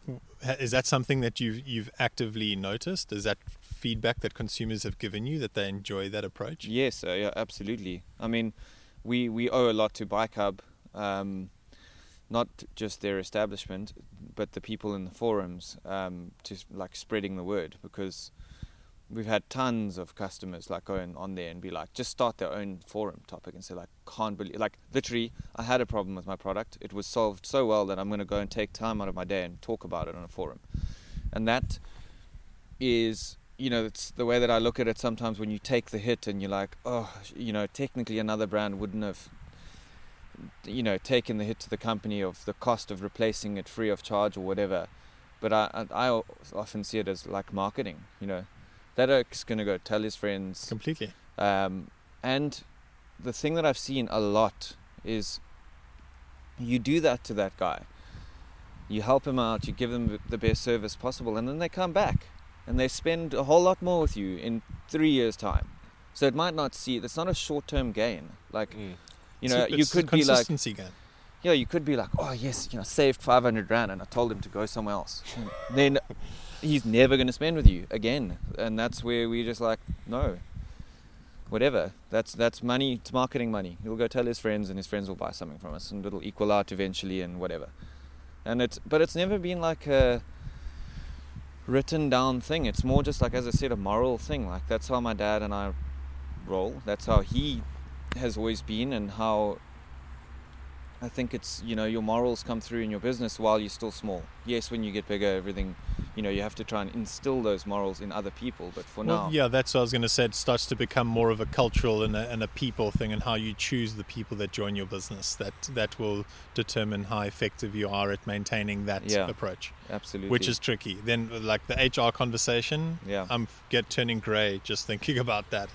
yeah. Is that something that you've you've actively noticed is that feedback that consumers have given you that they enjoy that approach Yes, uh, yeah, absolutely. I mean, we we owe a lot to Bike Hub, um, not just their establishment, but the people in the forums, um, just like spreading the word because we've had tons of customers like going on there and be like, just start their own forum topic and say like, can't believe, like literally, I had a problem with my product. It was solved so well that I'm going to go and take time out of my day and talk about it on a forum, and that is you know it's the way that I look at it sometimes when you take the hit and you're like oh you know technically another brand wouldn't have you know taken the hit to the company of the cost of replacing it free of charge or whatever. But I I I often see it as like marketing you know that oak's going to go tell his friends completely um, and the thing that I've seen a lot is you do that to that guy. You help him out, you give them the best service possible, and then they come back and they spend a whole lot more with you in three years' time. So it might not see it's not a short term gain. Like, Mm. you know, It's- you it's could be like, consistency gain. yeah, you could be like, oh yes, you know, saved five hundred rand, and I told him to go somewhere else. then he's never going to spend with you again, and that's where we're just like, no, whatever. That's that's money. It's marketing money. He'll go tell his friends, and his friends will buy something from us, and it'll equal out eventually, and whatever. And it's but it's never been like a written down thing. It's more just like, as I said, a moral thing. Like that's how my dad and I roll. That's how he has always been and how I think it's you know your morals come through in your business while you're still small. Yes, when you get bigger, everything, you know, you have to try and instill those morals in other people. But for Well, now, yeah, that's what I was going to say. It starts to become more of a cultural and a, and a people thing, and how you choose the people that join your business. That that will determine how effective you are at maintaining that Yeah. approach, absolutely, which is tricky. Then, like the HR conversation, yeah, I'm get turning grey just thinking about that.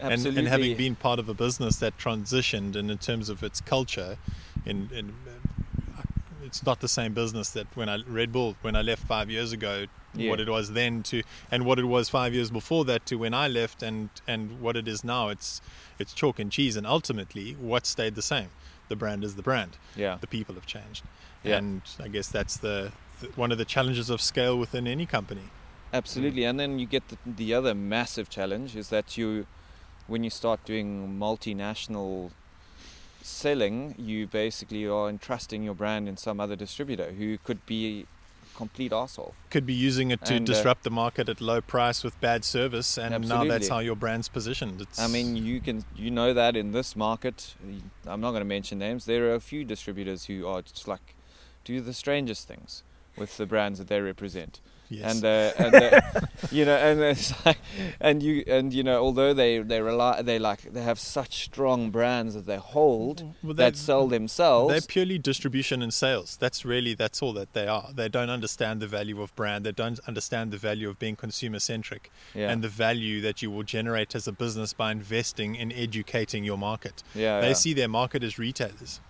And, and having been part of a business that transitioned, and in terms of its culture, in, in uh, it's not the same business that when I Red Bull when I left five years ago, Yeah. what it was then to, and what it was five years before that to when I left, and and what it is now. It's it's chalk and cheese, and ultimately, what stayed the same? The brand is the brand. yeah, The people have changed, Yeah. and I guess that's the, the one of the challenges of scale within any company. absolutely. And then you get the, the other massive challenge is that you, when you start doing multinational selling, you basically are entrusting your brand in some other distributor who could be a complete asshole. could be using it to And, uh, disrupt the market at low price with bad service, and now that's how your brand's positioned. It's, I mean, you can you know that in this market, I'm not going to mention names. There are a few distributors who are just like do the strangest things with the brands that they represent, yes. and uh, and uh, you know, and it's like, and you and you know, although they they rely they like they have such strong brands that they hold Well, that sell themselves. They're purely distribution and sales. That's really that's all that they are. They don't understand the value of brand. They don't understand the value of being consumer centric yeah, and the value that you will generate as a business by investing in educating your market. yeah, They yeah. see their market as retailers.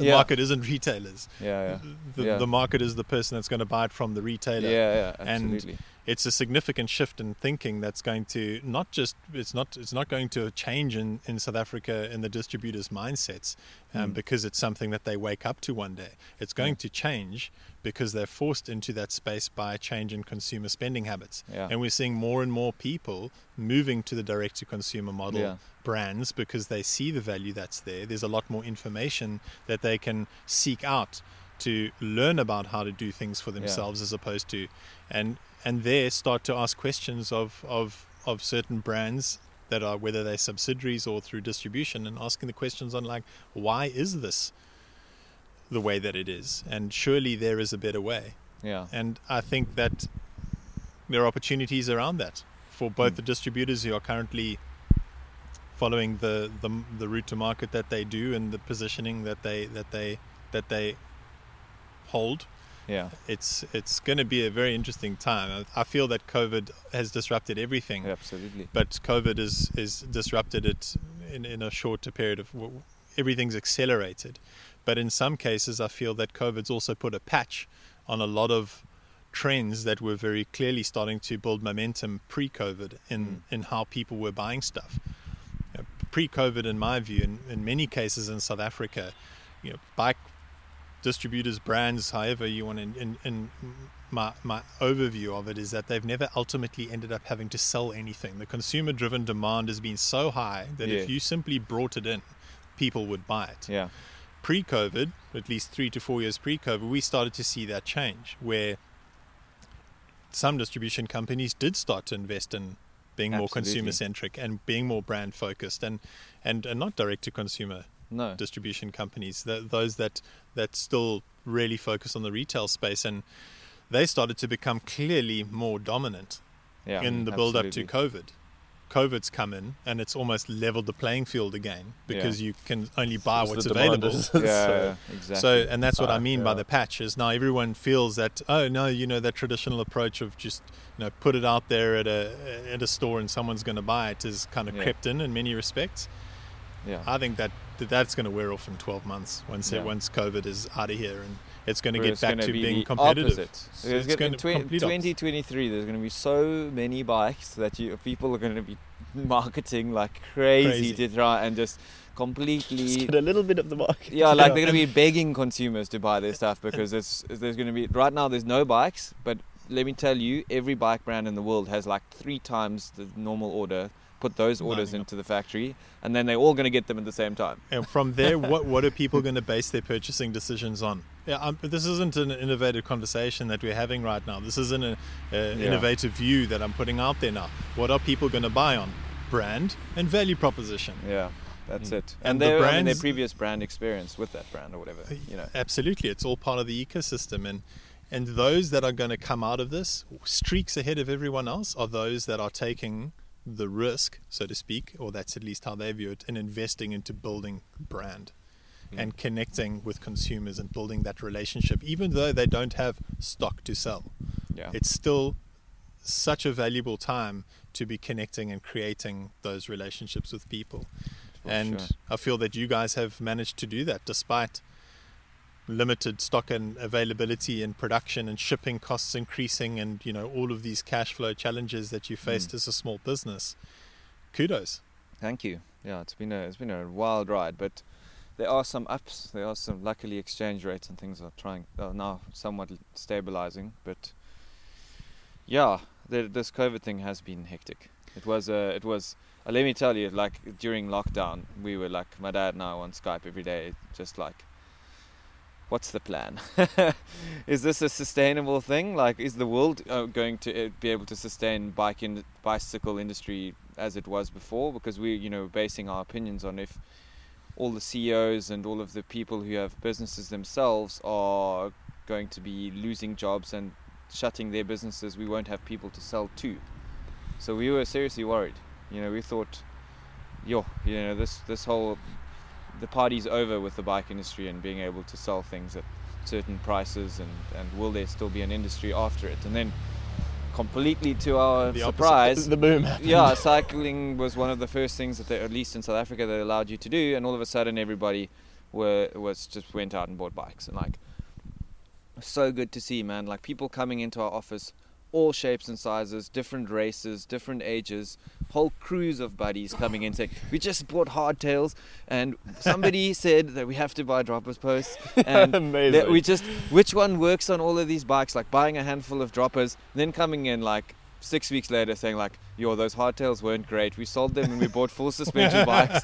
The Yeah. market isn't retailers. yeah, yeah, The, Yeah. the market is the person that's going to buy it from the retailer. yeah, yeah, And absolutely. It's a significant shift in thinking that's going to not just it's not it's not going to change in, in South Africa in the distributors' mindsets um, Mm. because it's something that they wake up to one day. It's going Yeah. to change because they're forced into that space by a change in consumer spending habits. Yeah. And we're seeing more and more people moving to the direct to consumer model Yeah. brands because they see the value that's there. There's a lot more information that they can seek out to learn about how to do things for themselves as opposed to and and there start to ask questions of of of certain brands that are whether they're subsidiaries or through distribution and asking the questions on like why is this the way that it is? And surely there is a better way. Yeah, and I think that there are opportunities around that for both Mm. the distributors who are currently following the, the the route to market that they do and the positioning that they that they that they hold. yeah, It's it's going to be a very interesting time. I I feel that COVID has disrupted everything, absolutely. but COVID is is disrupted it in in a shorter period of everything's accelerated. But in some cases, I feel that COVID's also put a patch on a lot of trends that were very clearly starting to build momentum pre-COVID in Mm. in how people were buying stuff. You know, pre-COVID, in my view, in, in many cases in South Africa, you know, bike distributors, brands, however you want. In, in, in my my overview of it is that they've never ultimately ended up having to sell anything. The consumer-driven demand has been so high that Yeah. if you simply brought it in, people would buy it Yeah, pre-COVID, at least three to four years pre-COVID, we started to see that change where some distribution companies did start to invest in being more consumer centric and being more brand focused and, and, and not direct to consumer no, distribution companies, th those that, that still really focus on the retail space and they started to become clearly more dominant yeah, in the build up to. COVID. COVID's come in and it's almost leveled the playing field again because you can only buy Because what's available. is- Yeah, so- yeah, exactly. So, and that's what I mean by the patch is now everyone feels that oh no, you know that traditional approach of just you know put it out there at a at a store and someone's going to buy it is kind of Yeah. crept in in many respects. Yeah, I think that that that's going to wear off in 12 months once Yeah. once COVID is out of here and it's going to Where get back gonna be being competitive. Opposite. So There's it's gonna, going to in twen- complete opposite. 2023, there's going to be so many bikes that you people are going to be marketing like crazy, Crazy. to try and just completely. Just get a little bit of the market. yeah, like they're going to be begging consumers to buy their stuff because it's there's going to be right now there's no bikes, but let me tell you, every bike brand in the world has like three times the normal order. Put those orders into the factory, and then they're all going to get them at the same time. And from there, what what are people going to base their purchasing decisions on? Yeah, um, this isn't an innovative conversation that we're having right now. This isn't an Yeah. innovative view that I'm putting out there now. What are people going to buy on? Brand and value proposition. Yeah, That's Mm. it. And And, the their, I mean, their previous brand experience with that brand or whatever. You know. Absolutely, it's all part of the ecosystem, and and those that are going to come out of this streaks ahead of everyone else are those that are taking the risk, so to speak, or that's at least how they view it, in investing into building brand hmm. and connecting with consumers and building that relationship, even though they don't have stock to sell. Yeah. It's still such a valuable time to be connecting and creating those relationships with people. For and sure. I feel that you guys have managed to do that despite limited stock and availability and production and shipping costs increasing and you know all of these cash flow challenges that you faced Mm. as a small business. Kudos. Thank you. Yeah, it's been a it's been a wild ride, but there are some ups. There are some luckily exchange rates and things are trying are now somewhat stabilizing, but yeah, the, this COVID thing has been hectic. It was uh, it was. Uh, let me tell you, like during lockdown, we were like my dad and I on Skype every day, just like, what's the plan? is this a sustainable thing? Like, is the world uh, going to uh, be able to sustain bike in bicycle industry as it was before? Because we, you know, basing our opinions on if all the CEOs and all of the people who have businesses themselves are going to be losing jobs and shutting their businesses, we won't have people to sell to. So we were seriously worried. You know, we thought, yo, you know, this this whole the party's over with the bike industry and being able to sell things at certain prices and, and will there still be an industry after it? And then completely to our The opposite. surprise The boom happened. yeah, cycling was one of the first things that they, at least in South Africa, they allowed you to do, and all of a sudden everybody were was just went out and bought bikes, and like, so good to see, man. Like people coming into our office, all shapes and sizes, different races, different ages, whole crews of buddies coming in saying, "We just bought hardtails, and somebody said that we have to buy droppers posts, and Amazing. that we just which one works on all of these bikes? Like buying a handful of droppers then coming in like six weeks later saying like yo those hardtails weren't great. We sold them and we bought full suspension bikes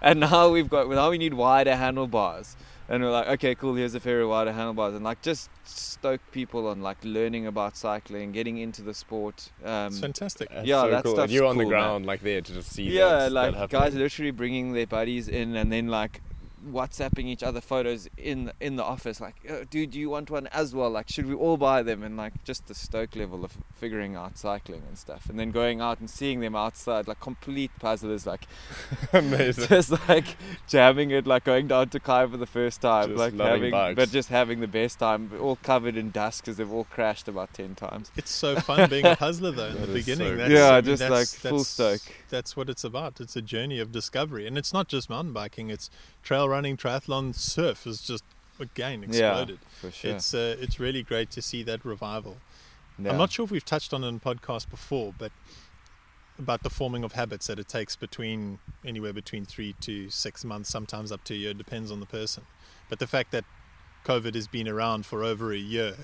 and now we've got now we need wider handlebars and we're like okay cool here's a pair of wider handlebars and like just stoke people on like learning about cycling getting into the sport um, It's fantastic. That's Yeah, so that cool. And stuff's you're on the cool, man. ground like there to just see yeah that, like that guys literally bringing their buddies in and then like whatsapping each other photos in in the office like "Oh, dude do you want one as well like should we all buy them and like just the stoke level of figuring out cycling and stuff and then going out and seeing them outside like complete puzzlers like Amazing. just like jamming it like going down to Kai for the first time Just like having bikes. but just having the best time all covered in dust because they've all crashed about 10 times It's so fun being a puzzler though in That the is so beginning. That's, Yeah, I mean, just, that's- like, full that's- stoke. That's what it's about. It's a journey of discovery, and it's not just mountain biking. It's trail running, triathlon, surf has just again exploded. for sure It's uh, it's really great to see that revival. Yeah. I'm not sure if we've touched on it in podcast before, but about the forming of habits that it takes between anywhere between three to six months, sometimes up to a year, depends on the person. But the fact that COVID has been around for over a year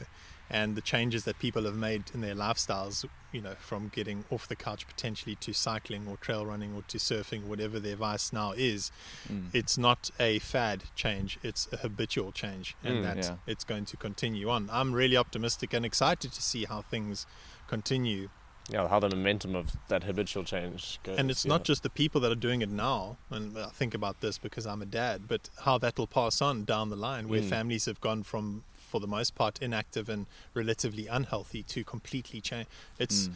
and the changes that people have made in their lifestyles, you know, from getting off the couch potentially to cycling or trail running or to surfing, whatever their vice now is, Mm. it's not a fad change, it's a habitual change, and Mm, that yeah. it's going to continue on. I'm really optimistic and excited to see how things continue. Yeah, how the momentum of that habitual change goes. And it's yeah. not just the people that are doing it now, and I think about this because I'm a dad, but how that will pass on down the line, where Mm. families have gone from, for the most part, inactive and relatively unhealthy to completely change. It's Mm.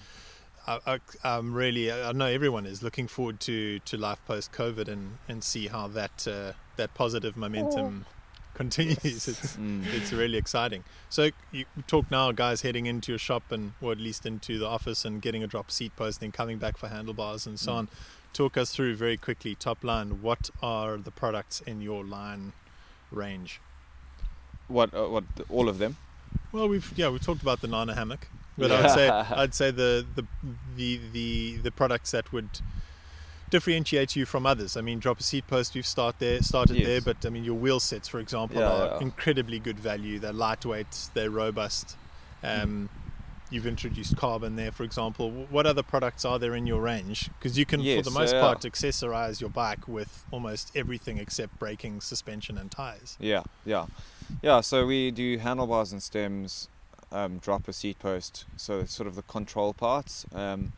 I, I, I'm really, I know everyone is looking forward to, to life post COVID and, and see how that uh, that positive momentum continues. It's Mm. it's really exciting. So you talk now, guys, heading into your shop and or at least into the office and getting a drop seat post, then coming back for handlebars and so Mm. on. Talk us through very quickly. Top Lyne, what are the products in your line range? What uh, what all of them Well, we've yeah we talked about the Nana hammock, but I'd say I'd say the, the the the the products that would differentiate you from others. I mean, drop a seat post. We've start there started Yes. there, but I mean your wheel sets, for example, Yeah, are yeah. incredibly good value. They're lightweight, they're robust. Um, You've introduced carbon there, for example. What other products are there in your range? Because you can, for the most part, accessorize your bike with almost everything except braking, suspension, and tires. Yeah, yeah, yeah. So we do handlebars and stems, um, drop a seat post. So it's sort of the control parts. Um,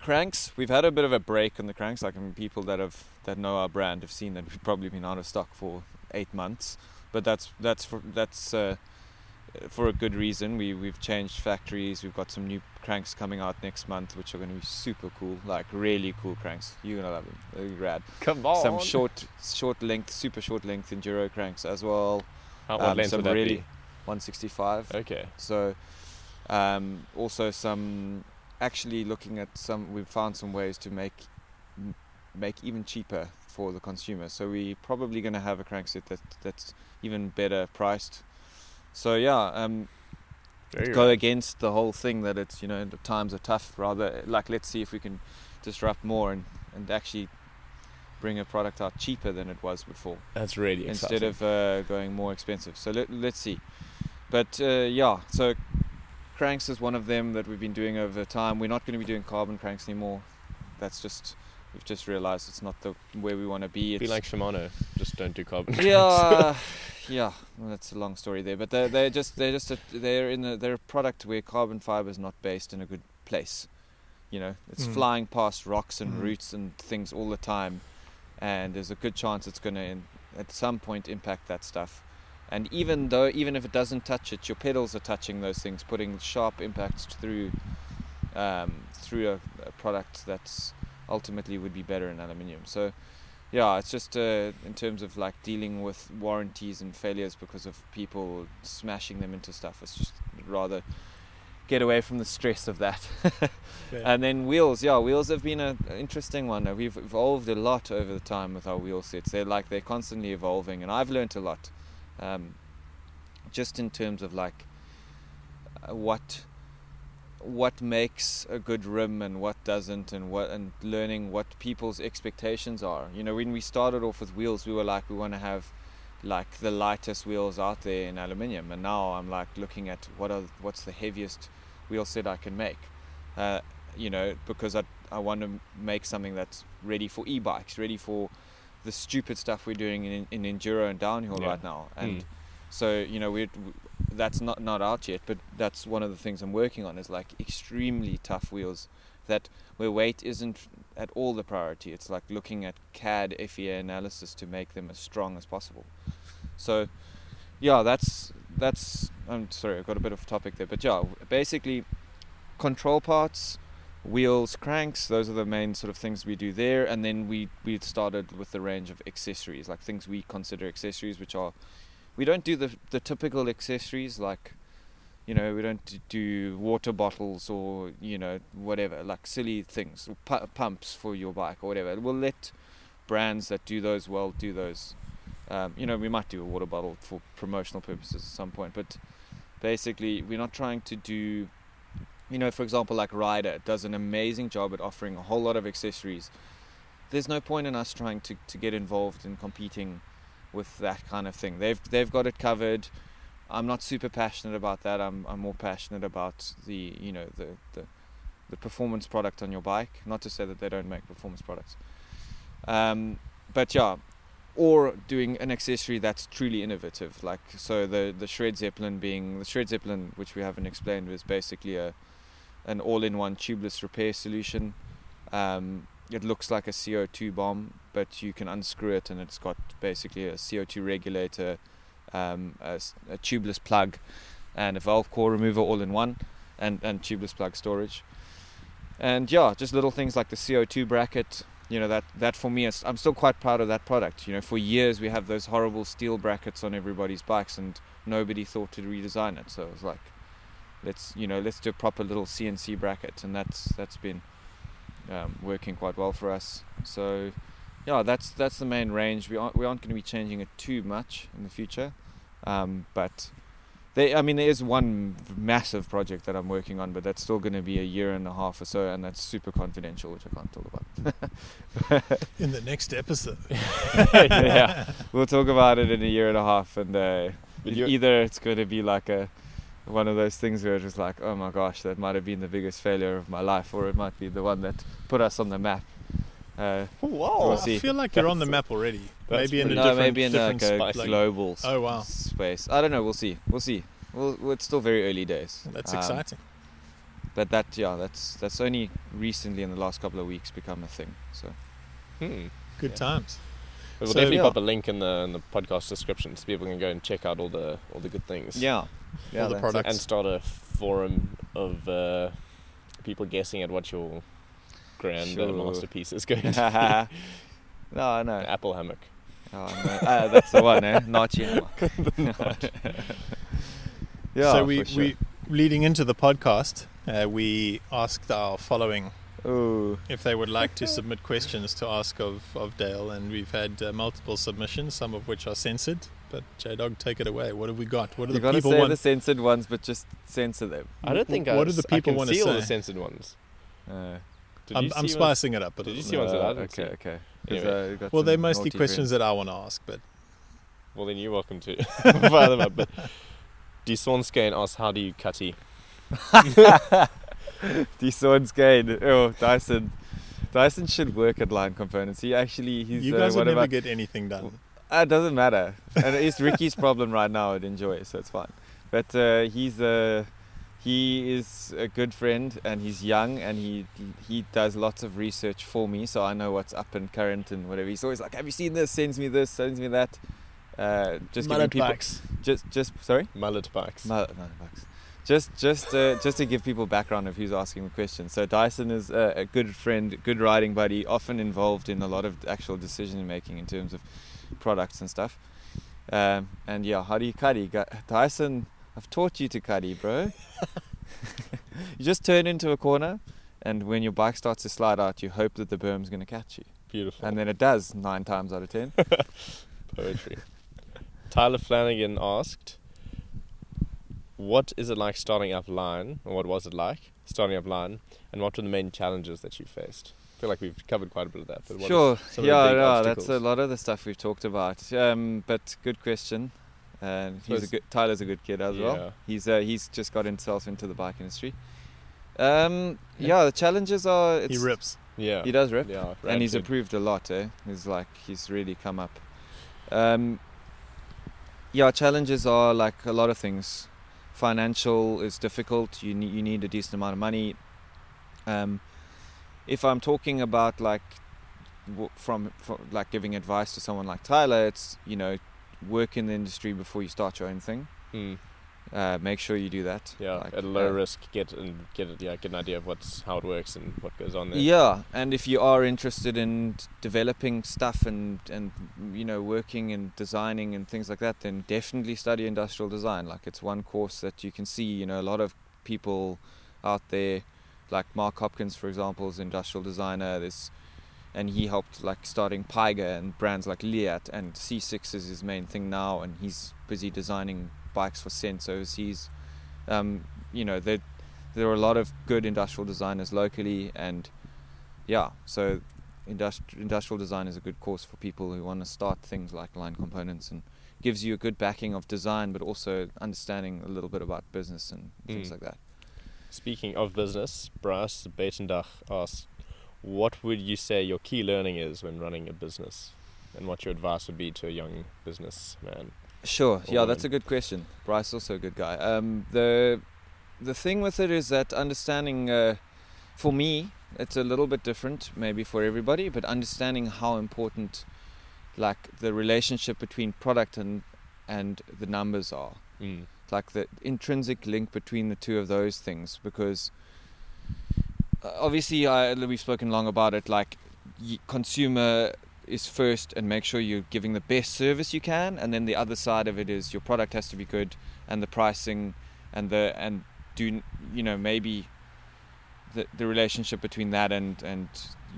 cranks, we've had a bit of a break on the cranks. Like I mean, people that have that know our brand have seen that we've probably been out of stock for eight months. But that's that's for that's uh, for a good reason. We we've changed factories. We've got some new cranks coming out next month, which are going to be super cool. Like really cool cranks. You're gonna love them. They're rad. Come on. Some short short length, super short length enduro cranks as well. How, um, length some would that really be? 165. Okay. So, um, also some actually looking at some. We've found some ways to make make even cheaper for the consumer. So we're probably going to have a crankset that that's even better priced. So yeah, um, go right. against the whole thing that it's you know the times are tough. Rather like let's see if we can disrupt more and and actually bring a product out cheaper than it was before That's really instead exciting. of uh, going more expensive. So let, let's see. But uh, yeah, so cranks is one of them that we've been doing over time. We're not going to be doing carbon cranks anymore. That's just we've just realised it's not the where we want to be. Be It's, like Shimano, just don't do carbon. yeah, yeah. Well, that's a long story there, but they're, they're just they're just a, they're in a, they're a product where carbon fiber is not based in a good place. You know, it's Mm. flying past rocks and Mm. roots and things all the time, and there's a good chance it's going to at some point impact that stuff. And even though even if it doesn't touch it, your pedals are touching those things, putting sharp impacts through um, through a, a product that's ultimately would be better in aluminium. So yeah, it's just uh, in terms of like dealing with warranties and failures because of people smashing them into stuff. It's just rather get away from the stress of that. And then wheels, yeah, wheels have been an interesting one. We've evolved a lot over the time with our wheel sets. They're like they're constantly evolving, and I've learnt a lot, um, just in terms of like uh, what what makes a good rim and what doesn't and what and learning what people's expectations are you know when we started off with wheels we were like we want to have like the lightest wheels out there in aluminium and now i'm like looking at what are what's the heaviest wheel set i can make uh, you know because i i want to make something that's ready for e-bikes ready for the stupid stuff we're doing in, in enduro and downhill Yeah. right now and Mm. So you know we're that's not not out yet but that's one of the things i'm working on is like extremely tough wheels that where weight isn't at all the priority. It's like looking at cad fea analysis to make them as strong as possible. So yeah that's that's i'm sorry i got a bit off topic there but yeah basically control parts wheels cranks those are the main sort of things we do there. And then we we started with the range of accessories like things we consider accessories which are we don't do the the typical accessories like you know we don't do water bottles or you know whatever like silly things pu- pumps for your bike or whatever. We'll let brands that do those well do those. Um, you know we might do a water bottle for promotional purposes at some point but basically we're not trying to do you know for example like Ryder does an amazing job at offering a whole lot of accessories. There's no point in us trying to, to get involved in competing with that kind of thing. They've they've got it covered. I'm not super passionate about that. I'm I'm more passionate about the you know the the, the performance product on your bike. Not to say that they don't make performance products, um, but yeah, or doing an accessory that's truly innovative. Like so the the Shred Zeppelin being the Shred Zeppelin, which we haven't explained, is basically a an all-in-one tubeless repair solution. Um, it looks like a CO2 bomb, but you can unscrew it and it's got basically a CO2 regulator, um, a, a tubeless plug, and a valve core remover all in one, and, and tubeless plug storage. And yeah, just little things like the CO2 bracket. You know that that for me, is, I'm still quite proud of that product. You know, for years we have those horrible steel brackets on everybody's bikes, and nobody thought to redesign it. So it was like, let's you know, let's do a proper little CNC bracket, and that's that's been um, working quite well for us. So, yeah, that's that's the main range. We aren't we aren't going to be changing it too much in the future, um, but they, I mean, there is one massive project that I'm working on, but that's still going to be a year and a half or so, and that's super confidential, which I can't talk about. In the next episode. yeah, we'll talk about it in a year and a half, and uh, But it- you're- either it's going to be like a one of those things where it's just like, oh my gosh, that might have been the biggest failure of my life, or it might be the one that put us on the map. Uh, Whoa. We'll I feel like you're on the map already. That's Maybe in a no, different, maybe in different like a spice. like- global s- Oh, wow. space. I don't know. We'll see. We'll see. Well, well, it's still very early days. That's Um, exciting. but that yeah, that's that's only recently in the last couple of weeks become a thing. So Hmm. Good Yeah. times. We'll So- definitely Yeah. pop a link in the in the podcast description so people can go and check out all the all the good things. yeah, yeah, All the products. And start a forum of uh, people guessing at what your grand uh, Sure. masterpiece is going to be. no, An Apple hammock. oh, no. Ah, that's the one, eh? Nachi yeah. so we, sure. we leading into the podcast, uh, we asked our following Ooh. if they would like to submit questions to ask of, of Dayle, and we've had uh, multiple submissions, some of which are censored. But J Dog, take it away. What have we got? What do You the gotta people say want? the censored ones, but just censor them. I don't think What I, do the people can wanna see all the censored ones. Uh, I'm, I'm ones- spicing it up a Did you see bit. ones that I uh, didn't okay, see? okay. 'Cause, Anyway. uh, got Well, they're mostly naughty questions that I want to ask, but Well, then you're welcome to fire them up. But Die Sonskane asks, how do you cutty? friends. Die Swords. Oh, Dyson. Dyson should work at Lyne Components. He actually, he's you uh, guys one would never our- get anything done. Uh, it doesn't matter. and it's Ricky's problem right now at Enjoy, it, so it's fine. But uh, he's uh, he is a good friend and he's young and he he does lots of research for me, so I know what's up and current and whatever. He's always like, "Have you seen this? Sends me this. Sends me that." Uh, just giving Mullet people, bikes. just just sorry, Mullet bikes. no, no, bucks. Just just uh, just to give people background of who's asking the question. So Dyson is a, a good friend, good riding buddy, often involved in a lot of actual decision making in terms of products and stuff. Um, and yeah, how do you cuddy? Gu- Dyson, I've taught you to cuddy, bro. you just turn into a corner, and when your bike starts to slide out, you hope that the berm's going to catch you, Beautiful. and then it does nine times out of ten. Poetry. Tyler Flanagan asked, "What is it like starting up Lyne, or what was it like starting up Lyne, and what were the main challenges that you faced?" I feel like we've covered quite a bit of that. But what Sure. some Yeah, of the yeah, that's a lot of the stuff we've talked about. Um, but good question. And he's a good. Tyler's a good kid as Yeah. well. He's uh, he's just got himself into the bike industry. Um, yeah, the challenges are. It's, He rips. Yeah. He does rip, Yeah. and he's kid. improved a lot. Eh, he's like he's really come up. Um, yeah, challenges are like a lot of things. Financial is difficult. You need you need a decent amount of money. Um, if I'm talking about like from, from like giving advice to someone like Tyler, it's you know work in the industry before you start your own thing. Mm. Uh, make sure you do that. Yeah, Like, at a low uh, risk, get and get. Yeah, get an idea of what's how it works and what goes on there. Yeah, and if you are interested in developing stuff and and you know working and designing and things like that, then definitely study industrial design. Like it's one course that you can see. You know, a lot of people out there, like Mark Hopkins, for example, is an industrial designer. There's and he helped like starting Pyga and brands like Liat and C6 is his main thing now, and he's busy designing bikes for Sense overseas. Um, you know, there there are a lot of good industrial designers locally, and yeah, so industri- industrial design is a good course for people who want to start things like Lyne components and gives you a good backing of design, but also understanding a little bit about business and things Mm. like that. Speaking of business, Bryce Buitendag asked, "What would you say your key learning is when running a business, and what your advice would be to a young businessman?" Sure. Yeah, that's a good question. Bryce also a good guy. Um, the the thing with it is that understanding, uh, for me, it's a little bit different, maybe for everybody, but understanding how important, like the relationship between product and and the numbers are, Mm. Like the intrinsic link between the two of those things, because uh, obviously, I, we've spoken long about it. Like, consumer is first, and make sure you're giving the best service you can, and then the other side of it is your product has to be good, and the pricing, and the and do you know maybe the the relationship between that and and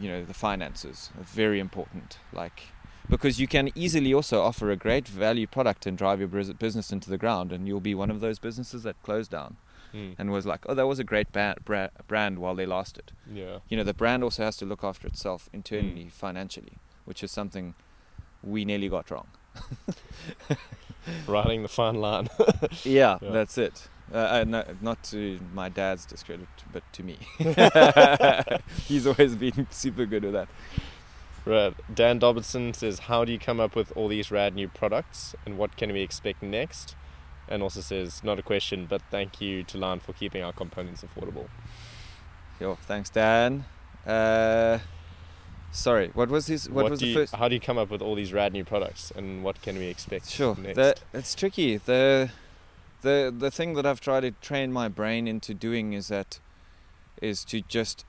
you know the finances are very important. Like. Because you can easily also offer a great value product and drive your business into the ground, and you'll be one of those businesses that close down Mm. and was like, oh, that was a great ba- bra- brand while they lasted. Yeah. You know, the brand also has to look after itself internally, financially, which is something we nearly got wrong. Riding the fine line. Yeah, Yeah. that's it. Uh, uh, no, not to my dad's discredit, but to me. He's always been super good with that. Right. Dan Dobson says, "How do you come up with all these rad new products, and what can we expect next?" And also says, "Not a question, but thank you to Lyne for keeping our components affordable." Yo, thanks, Dan. Uh, sorry, what was his? What, was the you, first? How do you come up with all these rad new products, and what can we expect? Sure, next? the, it's tricky. The the the thing that I've tried to train my brain into doing is that is to just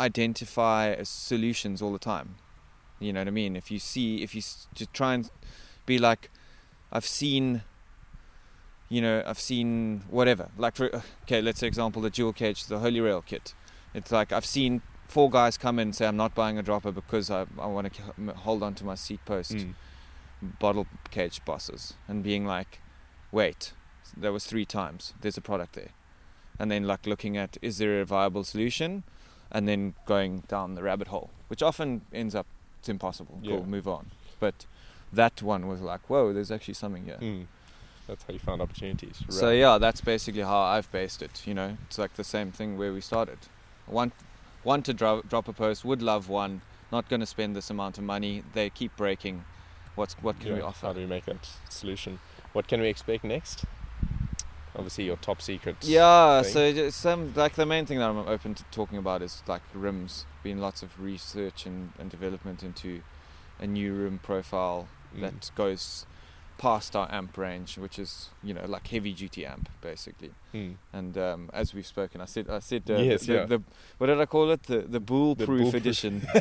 identify solutions all the time. You know what I mean? If you see, if you just try and be like, I've seen. You know, I've seen whatever. Like for okay, let's say example the dual cage, the Holy Rail kit. It's like I've seen four guys come in and say I'm not buying a dropper because I I want to hold on to my seat post Mm. bottle cage bosses and being like, wait, there was three times. There's a product there, and then like looking at is there a viable solution, and then going down the rabbit hole, which often ends up it's impossible. Yeah. Cool, move on. But that one was like, whoa, there's actually something here. Mm. That's how you find opportunities. So yeah, that's basically how I've based it. You know, it's like the same thing where we started. Want want to dro- drop a post, would love one. Not going to spend this amount of money. They keep breaking. What's what can we offer? How do we make that solution? What can we expect next? Obviously, your top secret. Yeah, thing. so just some like the main thing that I'm open to talking about is like rims. Been lots of research and, and development into a new rim profile Mm. that goes past our amp range, which is you know like heavy duty amp basically. Mm. And um, as we've spoken, I said I said uh, Yes, the, yeah. the, what did I call it? The the bull proof edition.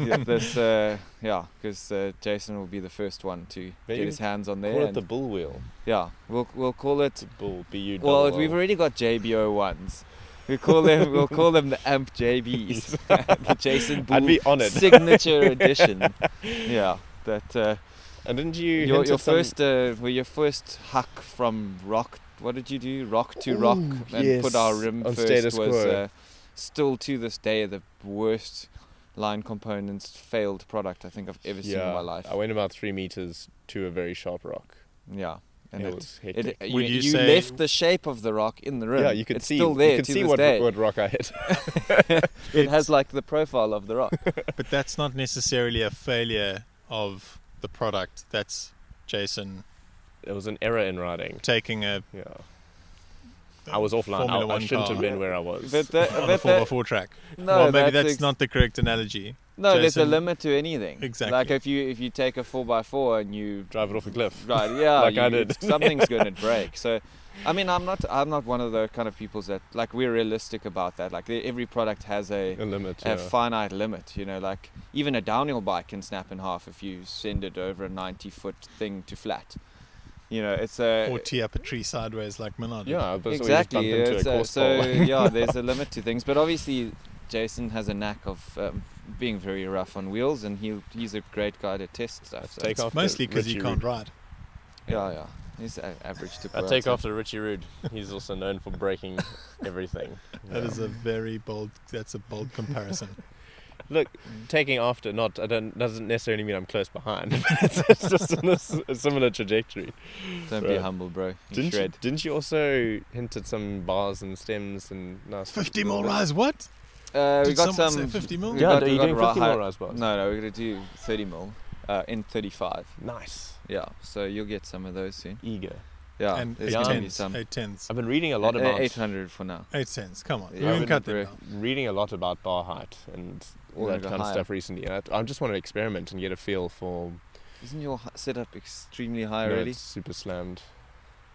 yeah, this uh, yeah, because uh, Jason will be the first one to Maybe get his hands on there. Call it the bull wheel. yeah, we'll we'll call it The bull. B U. well, we've already got JBO ones. We call them. we'll call them the Amp JBs, the Jason Bull I'd be honoured. signature edition. Yeah, that uh, And didn't you? your hint your at some- first uh, well, your first hack from rock. What did you do? Rock to rock Ooh, and put our rim on first status was uh, still to this day the worst Lyne components failed product I think I've ever seen in my life. I went about three meters to a very sharp rock. Yeah, and it it, was it, hectic. you, you you say- left the shape of the rock in the rim. yeah, you could it's see. still there you could to see this what day. what rock I hit. it has like the profile of the rock. But that's not necessarily a failure of the product. That's Jason There was an error in writing. taking a Yeah, I was offline. I, I shouldn't car have been where I was. But the, on a but Formula the, 4 track. no, well, maybe that's, ex- not the correct analogy. No, there's a limit to anything. Exactly. Like if you if you take a four x four and you Drive it off a cliff. right, yeah, Like I did. something's going to break. So, I mean, I'm not I'm not one of the kind of people that like we're realistic about that. Like every product has a A limit. a Yeah. finite limit. You know, like even a downhill bike can snap in half if you send it over a 90 foot thing to flat. You know, it's a or tee up a tree sideways like Menard. yeah, but exactly. So, into it's a a- so yeah, there's a limit to things, but obviously Jason has a knack of um, being very rough on wheels, and he he's a great guy to test stuff. So Take off mostly because you Richie can't ride. yeah, yeah, he's a- average to. I take I'd off say. the Richie Rude. He's also known for breaking everything. That Yeah. is a very bold. That's a bold comparison. Look, taking after not I don't doesn't necessarily mean I'm close behind. it's, it's just in a, s- a similar trajectory. Don't be humble, bro. You Didn't you, didn't you also hint at some bars and stems and nice Fifty mil rise. What? Uh, we Did got some. say 50 mil? Yeah, got- are you doing ra- 50 high- more rise bars? No, no, we're gonna do 30 mil uh, in 35. Nice. Yeah, so you'll get some of those soon. Eager. Yeah, and there's eight gonna be tens. some. Eight tens. I've been reading a lot about 800 for now. Eight cents. Come on. Yeah, you can wouldn't cut them agree. down. reading a lot about bar height and all Wanna that go kind of higher? stuff recently. I, I just want to experiment and get a feel for. Isn't your hi- setup extremely high no, already? it's super slammed.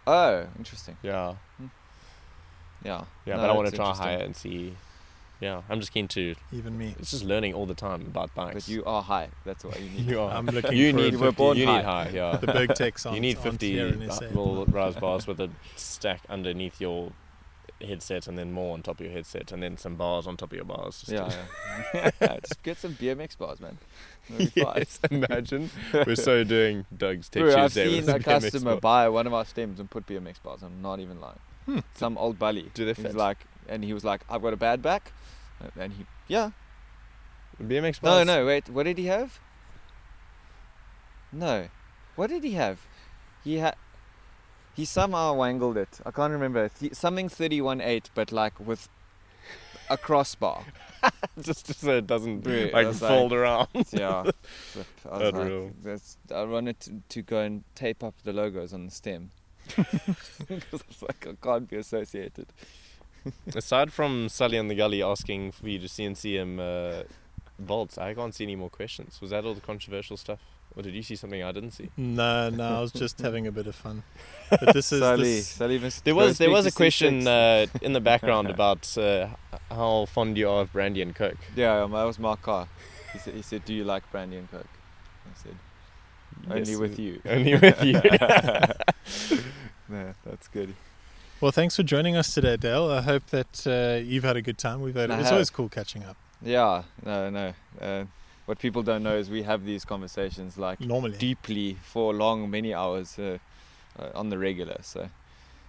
Oh, interesting. Yeah, hmm. Yeah. yeah, No, but I want to that's try interesting. higher and see. Yeah, I'm just keen to. Even me. It's just learning all the time about bikes. But you are high. That's why you need. you are. I'm looking you for need You 50, born you high. need high. Yeah. the big techs you need 50 here in SA. little rise bars with a stack underneath your headset and then more on top of your headset and then some bars on top of your bars. just Yeah, to- yeah. Just get some BMX bars, man. It'll be fine. yes, imagine we're so doing Doug's Tech Bro, I've seen with a BMX customer bar. buy one of our stems and put BMX bars. I'm not even lying. Hmm. Some old bully. Do they He's fit? like, and he was like, "I've got a bad back," and he, yeah. BMX No, bars. no, wait. What did he have? No, what did he have? He had. He somehow wangled it. I can't remember. Th- something thirty-one eight, but like with a crossbar. just so it doesn't Bro, I like was fold around. yeah. But I was Unreal. like, that's, I wanted to, to go and tape up the logos on the stem. Because I was like, I can't be associated. Aside from Sully on the gully asking for you to CNC him uh, bolts, I can't see any more questions. Was that all the controversial stuff? Or did you see something I didn't see? No, no, I was just having a bit of fun. But this is Sally, this, Sally must There was there was a question uh, in the background about uh, how fond you are of brandy and coke. yeah, um, that was Mark Carr. He said, he said, "Do you like brandy and coke?" I said, "Only Yes, with you." Only with you. yeah, that's good. Well. Thanks for joining us today, Dayle. I hope that uh, you've had a good time. We've had. I It's have. always cool catching up. Yeah, no, no. Uh, what people don't know is we have these conversations like Normally, deeply for long, many hours uh, uh, on the regular. So,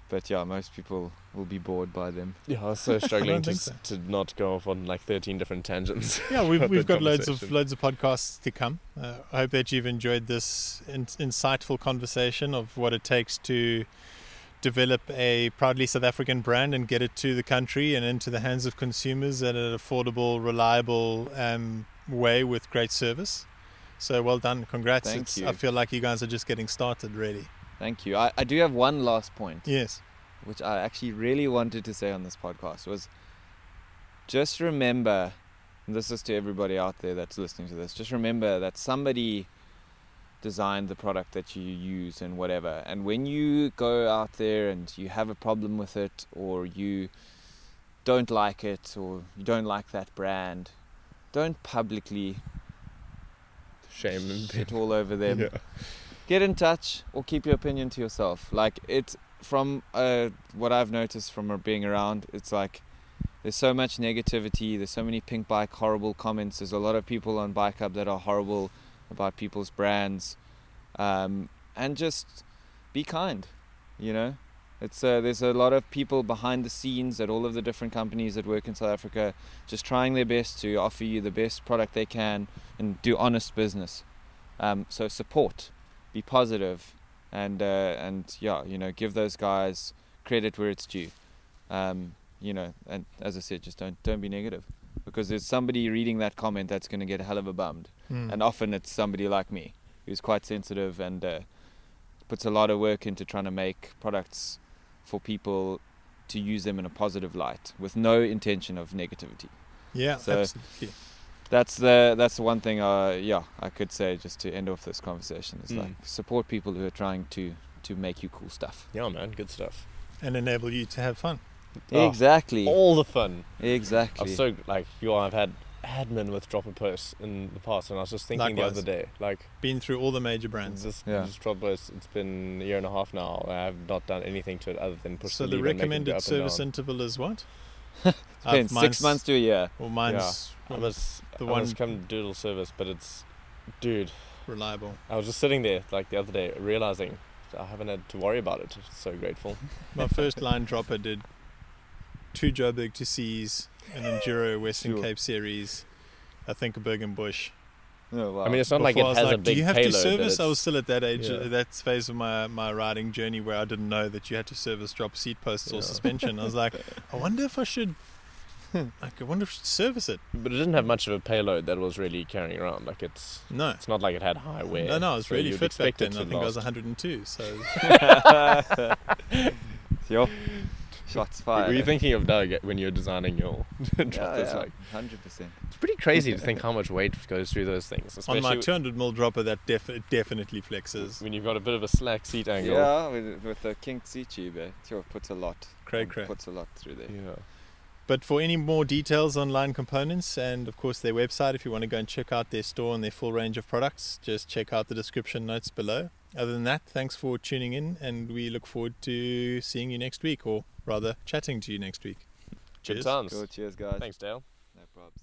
but yeah, most people will be bored by them. yeah, I was so struggling to, so. to not go off on like 13 different tangents. yeah, we've we've got loads of loads of podcasts to come. Uh, I hope that you've enjoyed this in, insightful conversation of what it takes to develop a proudly South African brand and get it to the country and into the hands of consumers in an affordable, reliable um, way with great service. So well done, congrats! Thank It's- you. I feel like you guys are just getting started, really. Thank you. I, I do have one last point. Yes. which I actually really wanted to say on this podcast was just remember and this is to everybody out there that's listening to this just remember that somebody designed the product that you use and whatever and when you go out there and you have a problem with it or you don't like it or you don't like that brand don't publicly Shame and shit all over them Yeah. get in touch or keep your opinion to yourself. Like it's from uh, what I've noticed from being around, it's like there's so much negativity. There's so many Pinkbike horrible comments. There's a lot of people on Bike Hub that are horrible about people's brands, um, and just be kind. You know, it's uh, there's a lot of people behind the scenes at all of the different companies that work in South Africa, just trying their best to offer you the best product they can and do honest business. Um, so support be positive and uh, and yeah you know give those guys credit where it's due um, you know and as I said just don't don't be negative because there's somebody reading that comment that's going to get a hell of a bummed Mm. and often it's somebody like me who's quite sensitive and uh, puts a lot of work into trying to make products for people to use them in a positive light with no intention of negativity yeah, so- absolutely. that's the that's the one thing uh yeah I could say just to end off this conversation is Mm. like support people who are trying to to make you cool stuff Yeah, man, good stuff. And enable you to have fun. Oh, exactly All the fun. exactly I'm so like you. I've had admin with dropper Post in the past, and I was just thinking the other day, like Been through all the major brands. this, Yeah. this drop post. It's been a year and a half now. I have not done anything to it other than push So the, the lever and make it go recommended service interval is what? Depends, Uh, six months to a year Well, mine's I must, the I one- must come doodle service, but it's, dude. reliable. I was just sitting there like the other day, realizing I haven't had to worry about it. So grateful. My first Lyne dropper did two Joburg to Seas, an Enduro Western Sure. Cape series, I think a Berg & Bush. oh, wow. I mean, it's not like Before I it was has a like, big Do you have payload. to service? I was still at that age, Yeah. uh, that phase of my, my riding journey where I didn't know that you had to service drop seat posts or suspension. I was like, I wonder if I should. Like, I wonder if I should service it. But it didn't have much of a payload that was really carrying around. Like it's, No. it's not like it had high wear. No, no, I was so really you'd fit back then. I to think I was 102. So Yo, shots Were fired you eh? thinking of Doug when you were designing your droppers? yeah, yeah, Like, 100% it's pretty crazy to think how much weight goes through those things, on my 200 mil dropper, that def- it definitely flexes. when you've got a bit of a slack seat angle. yeah with, with the kinked seat tube eh? sure puts a lot Cray cray. puts a lot through there Yeah. But for any more details on Lyne Components and, of course, their website, if you want to go and check out their store and their full range of products, just check out the description notes below. Other than that, thanks for tuning in, and we look forward to seeing you next week, or rather, chatting to you next week. Cheers. Good times. Cool. Cheers, guys. Thanks, Dayle. No props.